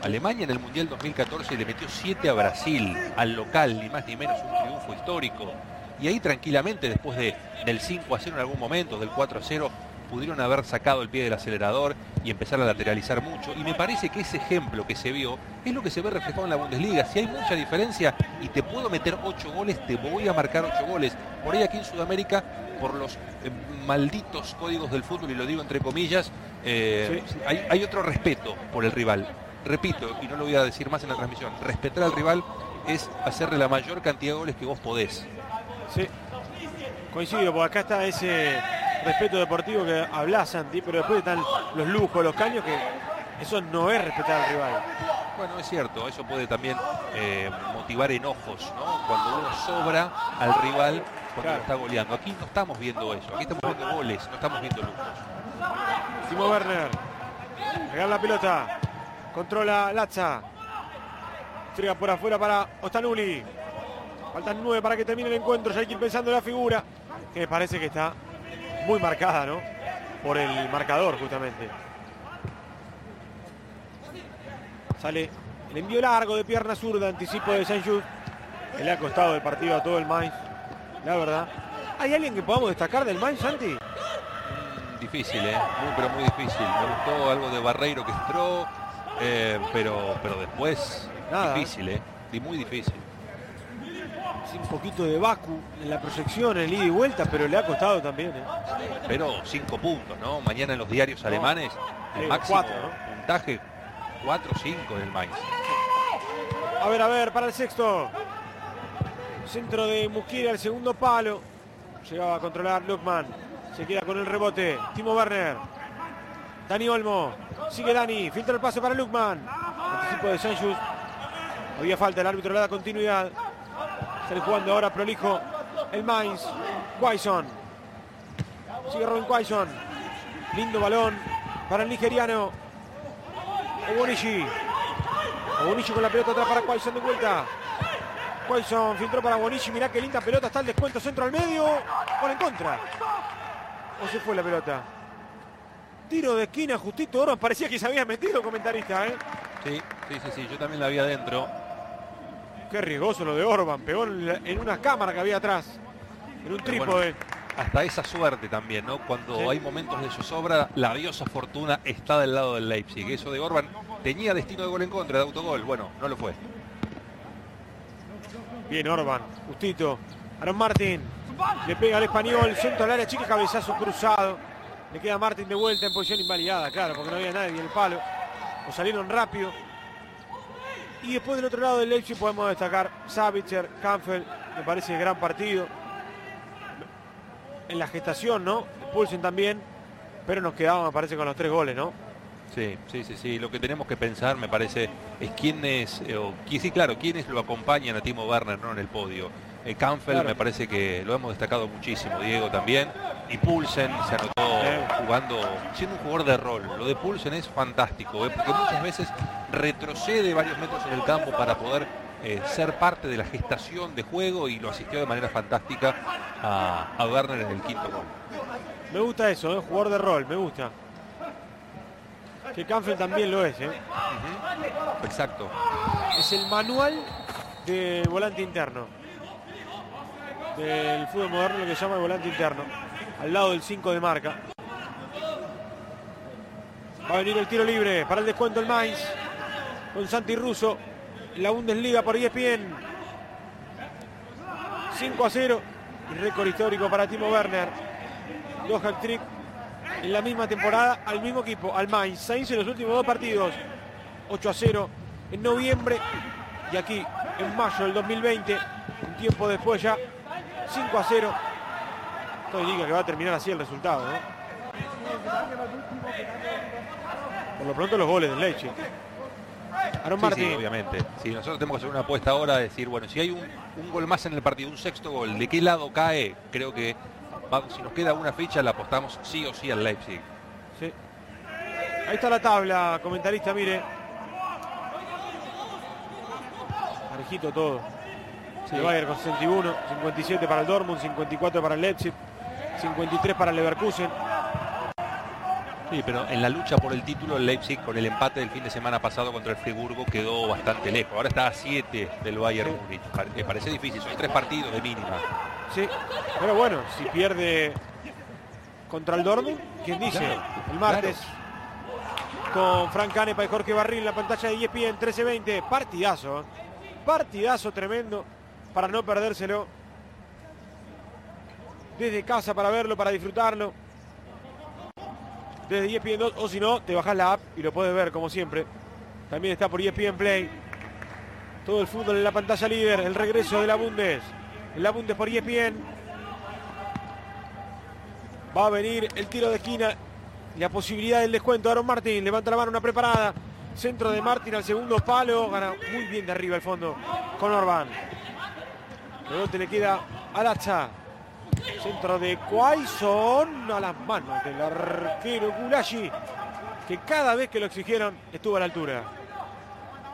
Alemania en el Mundial 2014 le metió 7 a Brasil, al local, ni más ni menos un triunfo histórico. Y ahí tranquilamente, después de, del 5 a 0 en algún momento, del 4 a 0, pudieron haber sacado el pie del acelerador y empezar a lateralizar mucho. Y me parece que ese ejemplo que se vio es lo que se ve reflejado en la Bundesliga. Si hay mucha diferencia y te puedo meter ocho goles, te voy a marcar ocho goles. Por ahí aquí en Sudamérica, por los eh, malditos códigos del fútbol, y lo digo entre comillas, eh, hay, hay otro respeto por el rival. Repito, y no lo voy a decir más en la transmisión, respetar al rival es hacerle la mayor cantidad de goles que vos podés. Sí, coincido, porque acá está ese respeto deportivo que habla Santi, pero después están los lujos, los caños, que eso no es respetar al rival. Bueno, es cierto, eso puede también eh, motivar enojos, ¿no? Cuando uno sobra al rival cuando está goleando. Aquí no estamos viendo eso, aquí estamos viendo goles, no estamos viendo lujos. Timo Werner, regala la pelota, controla Latza, entrega por afuera para Ostanuli. Faltan nueve para que termine el encuentro, ya hay que ir pensando en la figura, que me parece que está muy marcada, ¿no? Por el marcador, justamente. Sale el envío largo de pierna zurda, anticipo de saint que le ha costado el partido a todo el Mainz, la verdad. ¿Hay alguien que podamos destacar del Mainz, Santi? Difícil, ¿eh? Muy, pero muy difícil. Me gustó algo de Barreiro que entró, eh, pero, pero después difícil, ¿eh? Y muy difícil un poquito de Baku en la proyección, en el ida y vuelta, pero le ha costado también. ¿eh? Pero cinco puntos, ¿no? Mañana en los diarios alemanes, el máximo cuatro, puntaje 4 5 del Mainz. A ver, a ver, para el sexto. Centro de Mukiera, el segundo palo. Llegaba a controlar Lukman. Se queda con el rebote. Timo Werner. Dani Olmo. Sigue Dani. Filtra el pase para Lukman. Anticipo de Sanchus. Había falta, el árbitro le da continuidad. Sale jugando ahora prolijo el Mainz. Quaison. Sigue Robin Quaison. Lindo balón para el nigeriano. Obonishi. Obonishi con la pelota atrás para Quaison de vuelta. Quaison filtró para Bonici. Mirá qué linda pelota. Está el descuento centro al medio. Por en contra. ¿O se fue la pelota? Tiro de esquina justito. Oro parecía que se había metido comentarista. ¿eh? Sí, sí, sí, sí. Yo también la vi adentro. Qué riesgoso lo de Orban. Pegó en una cámara que había atrás. En un trípode. hasta esa suerte también, ¿no? Cuando hay momentos de zozobra, la diosa fortuna está del lado del Leipzig. Eso de Orban tenía destino de gol en contra, de autogol. Bueno, no lo fue. Bien, Orban. Justito. Aaron Martín. Le pega al español. Centro al área chica, cabezazo cruzado. Le queda Martín de vuelta en posición invalidada, claro, porque no había nadie en el palo. O salieron rápido. Y después del otro lado del Leipzig podemos destacar Savitzer, Kampfel, me parece gran partido. En la gestación, ¿no? Pulsen también, pero nos quedamos, me parece, con los tres goles, ¿no? Sí, sí, sí, sí. Lo que tenemos que pensar, me parece, es quiénes, eh, o, sí, claro, quiénes lo acompañan a Timo Werner ¿no? en el podio. Eh, me parece que lo hemos destacado muchísimo, Diego también. Y Pulsen se anotó jugando, siendo un jugador de rol. Lo de Pulsen es fantástico, ¿eh? porque muchas veces retrocede varios metros en el campo para poder eh, ser parte de la gestación de juego y lo asistió de manera fantástica a, a Werner en el quinto gol. Me gusta eso, ¿eh? jugador de rol, me gusta. Que Canfield también lo es, ¿eh? Exacto. Es el manual de volante interno. Del fútbol moderno, lo que llama el volante interno, al lado del 5 de marca. Va a venir el tiro libre para el descuento el Mainz con Santi Russo la Bundesliga por ESPN. 5 a 0 y récord histórico para Timo Werner. Dos hat trick en la misma temporada al mismo equipo, al Mainz. Sainz en los últimos dos partidos. 8 a 0 en noviembre y aquí en mayo del 2020, un tiempo después ya 5 a 0. Estoy diga que va a terminar así el resultado, ¿no? Por lo pronto los goles del Leche. Aaron Sí, Martín. sí, obviamente. Si nosotros tenemos que hacer una apuesta ahora, decir, bueno, si hay un, un gol más en el partido, un sexto gol, ¿de qué lado cae? Creo que va- si nos queda una fecha, la apostamos sí o sí al Leipzig. Sí. Ahí está la tabla, comentarista, mire. Parejito todo. Sí. El Bayern con 61, 57 para el Dortmund, 54 para el Leipzig, 53 para el Leverkusen. Sí, pero en la lucha por el título, el Leipzig con el empate del fin de semana pasado contra el Friburgo quedó bastante lejos. Ahora está a 7 del Bayern Sí. Múnich. Pare- Me parece difícil, son tres partidos de mínima. Sí, pero bueno, si pierde contra el Dortmund, ¿quién dice? Claro, el martes con Frank Canepa y Jorge Barril en la pantalla de ESPN 13-20. Partidazo, ¿eh? partidazo tremendo para no perdérselo. Desde casa para verlo, para disfrutarlo. Desde ESPN 2 o si no, te bajas la app y lo puedes ver como siempre. También está por ESPN Play. Todo el fútbol en la pantalla líder, el regreso de la Bundes. La Bundes por ESPN. Va a venir el tiro de esquina. La posibilidad del descuento. Aaron Martín levanta la mano, una preparada. Centro de Martín al segundo palo. Gana muy bien de arriba el fondo con Orban. Rebote le queda al hacha. Centro de Quaison a las manos del arquero Gulashi. Que cada vez que lo exigieron estuvo a la altura.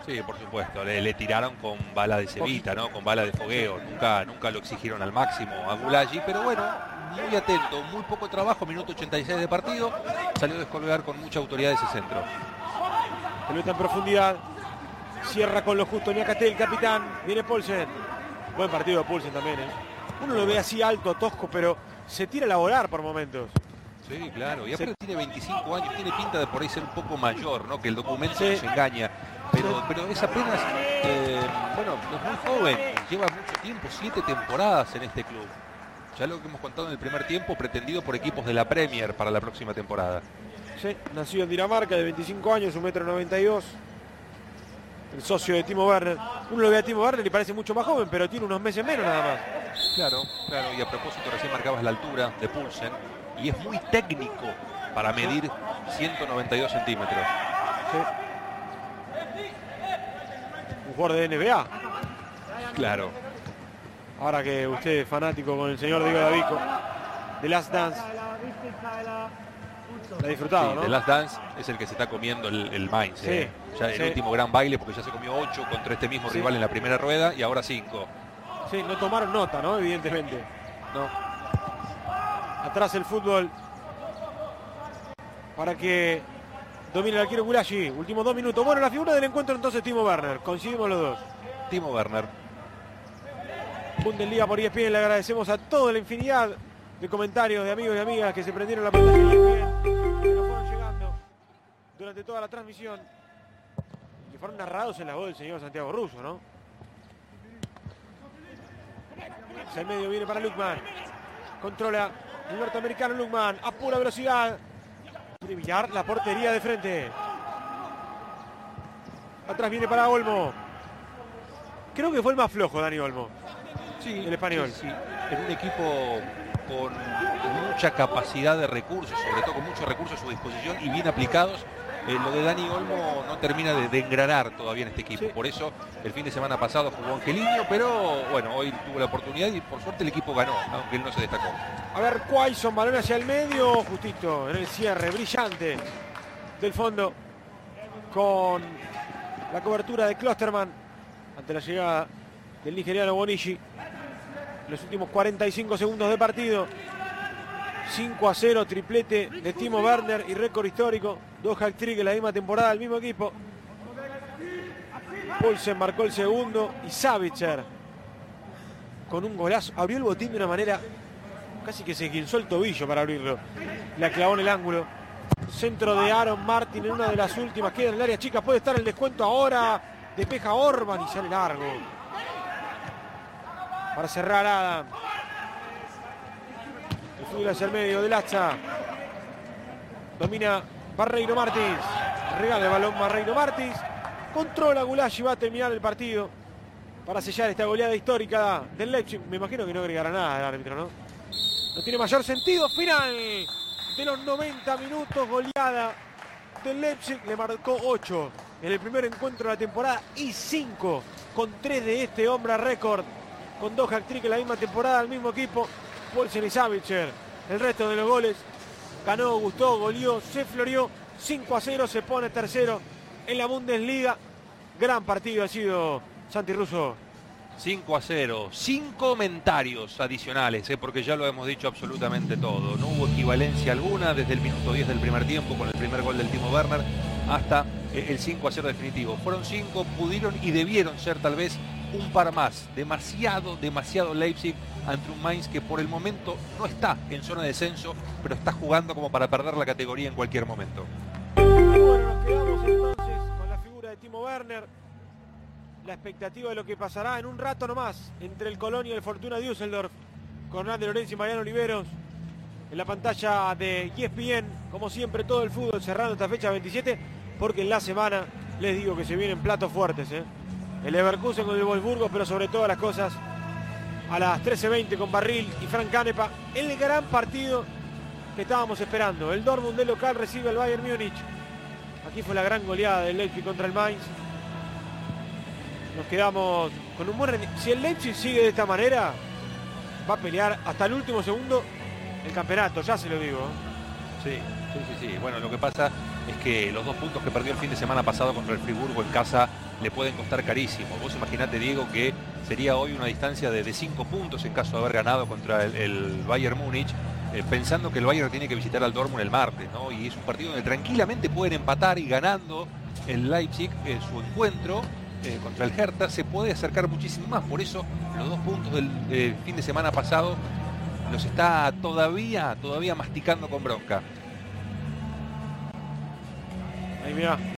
Sí, por supuesto. Le, le tiraron con bala de cebita, ¿no? Con bala de fogueo. Nunca, nunca lo exigieron al máximo a Gulagi, pero bueno, muy atento, muy poco trabajo, minuto 86 de partido. Salió a descolgar con mucha autoridad ese centro. Pelota en profundidad. Cierra con lo justo Niakate, el capitán. Viene Paulsen. Buen partido de Paulsen también, ¿eh? Uno lo ve así alto, tosco, pero se tira a volar por momentos. Sí, claro. Y aparte tiene 25 años, tiene pinta de por ahí ser un poco mayor, ¿no? Que el documento Sí. nos engaña. Pero, pero es apenas, eh, bueno, es muy joven, lleva mucho tiempo, siete temporadas en este club. Ya lo que hemos contado en el primer tiempo, pretendido por equipos de la Premier para la próxima temporada. Sí, nacido en Dinamarca, de 25 años, un metro 92. El socio de Timo Werner. Uno lo ve a Timo Werner y parece mucho más joven, pero tiene unos meses menos nada más. Claro, claro. Y a propósito, recién marcabas la altura de Pulsen. Y es muy técnico para medir 192 centímetros. Sí. Un jugador de NBA. Claro. Ahora que usted es fanático con el señor Diego Davico. De Last Dance. La disfrutado, Sí, ¿no? The Last Dance es el que se está comiendo el, el Mainz. Sí, eh. Ya el último gran baile, porque ya se comió 8 contra este mismo rival en la primera rueda y ahora 5. Sí, no tomaron nota, ¿no? Evidentemente. No. Atrás el fútbol. Para que domine el arquero Gulashi. Últimos dos minutos. Bueno, la figura del encuentro entonces Timo Werner. Coincidimos los dos. Timo Werner. Bundesliga por E ESPN. Le agradecemos a toda la infinidad de comentarios de amigos y amigas que se prendieron la pantalla durante toda la transmisión. Que fueron narrados en la voz del señor Santiago Russo, ¿no? Hacia el medio viene para Lukman. Controla el norteamericano Lukman. A pura velocidad. Quiere Villar la portería de frente. Atrás viene para Olmo. Creo que fue el más flojo, Dani Olmo. Sí, El español. sí, sí. En un equipo con mucha capacidad de recursos, sobre todo con muchos recursos a su disposición y bien aplicados. Eh, lo de Dani Olmo no termina de, de engranar todavía en este equipo. Sí. Por eso el fin de semana pasado jugó Angelino, pero bueno, hoy tuvo la oportunidad y por suerte el equipo ganó, aunque él no se destacó. A ver, Quaison, balón hacia el medio, justito en el cierre, brillante del fondo, con la cobertura de Klosterman ante la llegada del nigeriano Bonishi. Los últimos 45 segundos de partido. 5 a 0, triplete de Timo Werner y récord histórico. Dos hat-trick en la misma temporada del mismo equipo. Paulsen marcó el segundo y Savitzer con un golazo. Abrió el botín de una manera casi que se guinzó el tobillo para abrirlo. La clavó en el ángulo. Centro de Aaron Martin en una de las últimas. Queda en el área chica. Puede estar el descuento ahora. Despeja Orban y sale largo. Para cerrar Adam. Fútbol hacia el medio del hacha. Domina Barreiro Martins. Regala el balón Barreiro Martins. Controla Gulash y va a terminar el partido para sellar esta goleada histórica del Leipzig. Me imagino que no agregará nada el árbitro, ¿no? No tiene mayor sentido. Final de los 90 minutos. Goleada del Leipzig. Le marcó 8 en el primer encuentro de la temporada y 5 con 3 de este hombre récord. Con dos hat en la misma temporada, al mismo equipo. Paulsen y. El resto de los goles ganó, gustó, goleó, se floreó. 5 a 0 se pone tercero en la Bundesliga. Gran partido ha sido Santi Russo. 5 a 0, sin comentarios adicionales, ¿eh? porque ya lo hemos dicho absolutamente todo. No hubo equivalencia alguna desde el minuto 10 del primer tiempo con el primer gol del Timo Werner hasta eh, el 5 a 0 definitivo. Fueron 5, pudieron y debieron ser tal vez un par más. Demasiado, demasiado Leipzig ante un Mainz que por el momento no está en zona de descenso, pero está jugando como para perder la categoría en cualquier momento. Bueno, nos quedamos entonces con la figura de Timo Werner. La expectativa de lo que pasará en un rato nomás entre el Colonia y el Fortuna Düsseldorf. Con Hernán de Lorenzo y Mariano Oliveros. En la pantalla de ESPN, como siempre, todo el fútbol cerrando esta fecha 27, porque en la semana les digo que se vienen platos fuertes. ¿eh? El Leverkusen con el Wolfsburgo, pero sobre todas las cosas, a las 13.20 con Barril y Frank Canepa, el gran partido que estábamos esperando. El Dortmund de local recibe al Bayern Múnich. Aquí fue la gran goleada del Leipzig contra el Mainz. Nos quedamos con un buen rendimiento. Si el Leipzig sigue de esta manera, va a pelear hasta el último segundo el campeonato, ya se lo digo. Sí, sí, sí, sí. Bueno, lo que pasa es que los dos puntos que perdió el fin de semana pasado contra el Friburgo en casa le pueden costar carísimo. Vos imaginate, Diego, que sería hoy una distancia de, cinco puntos en caso de haber ganado contra el, Bayern Múnich, eh, pensando que el Bayern tiene que visitar al Dortmund el martes, ¿no? Y es un partido donde tranquilamente pueden empatar y ganando el Leipzig eh, su encuentro eh, contra el Hertha se puede acercar muchísimo más. Por eso los dos puntos del fin de semana pasado los está todavía, todavía masticando con bronca. Ahí mira.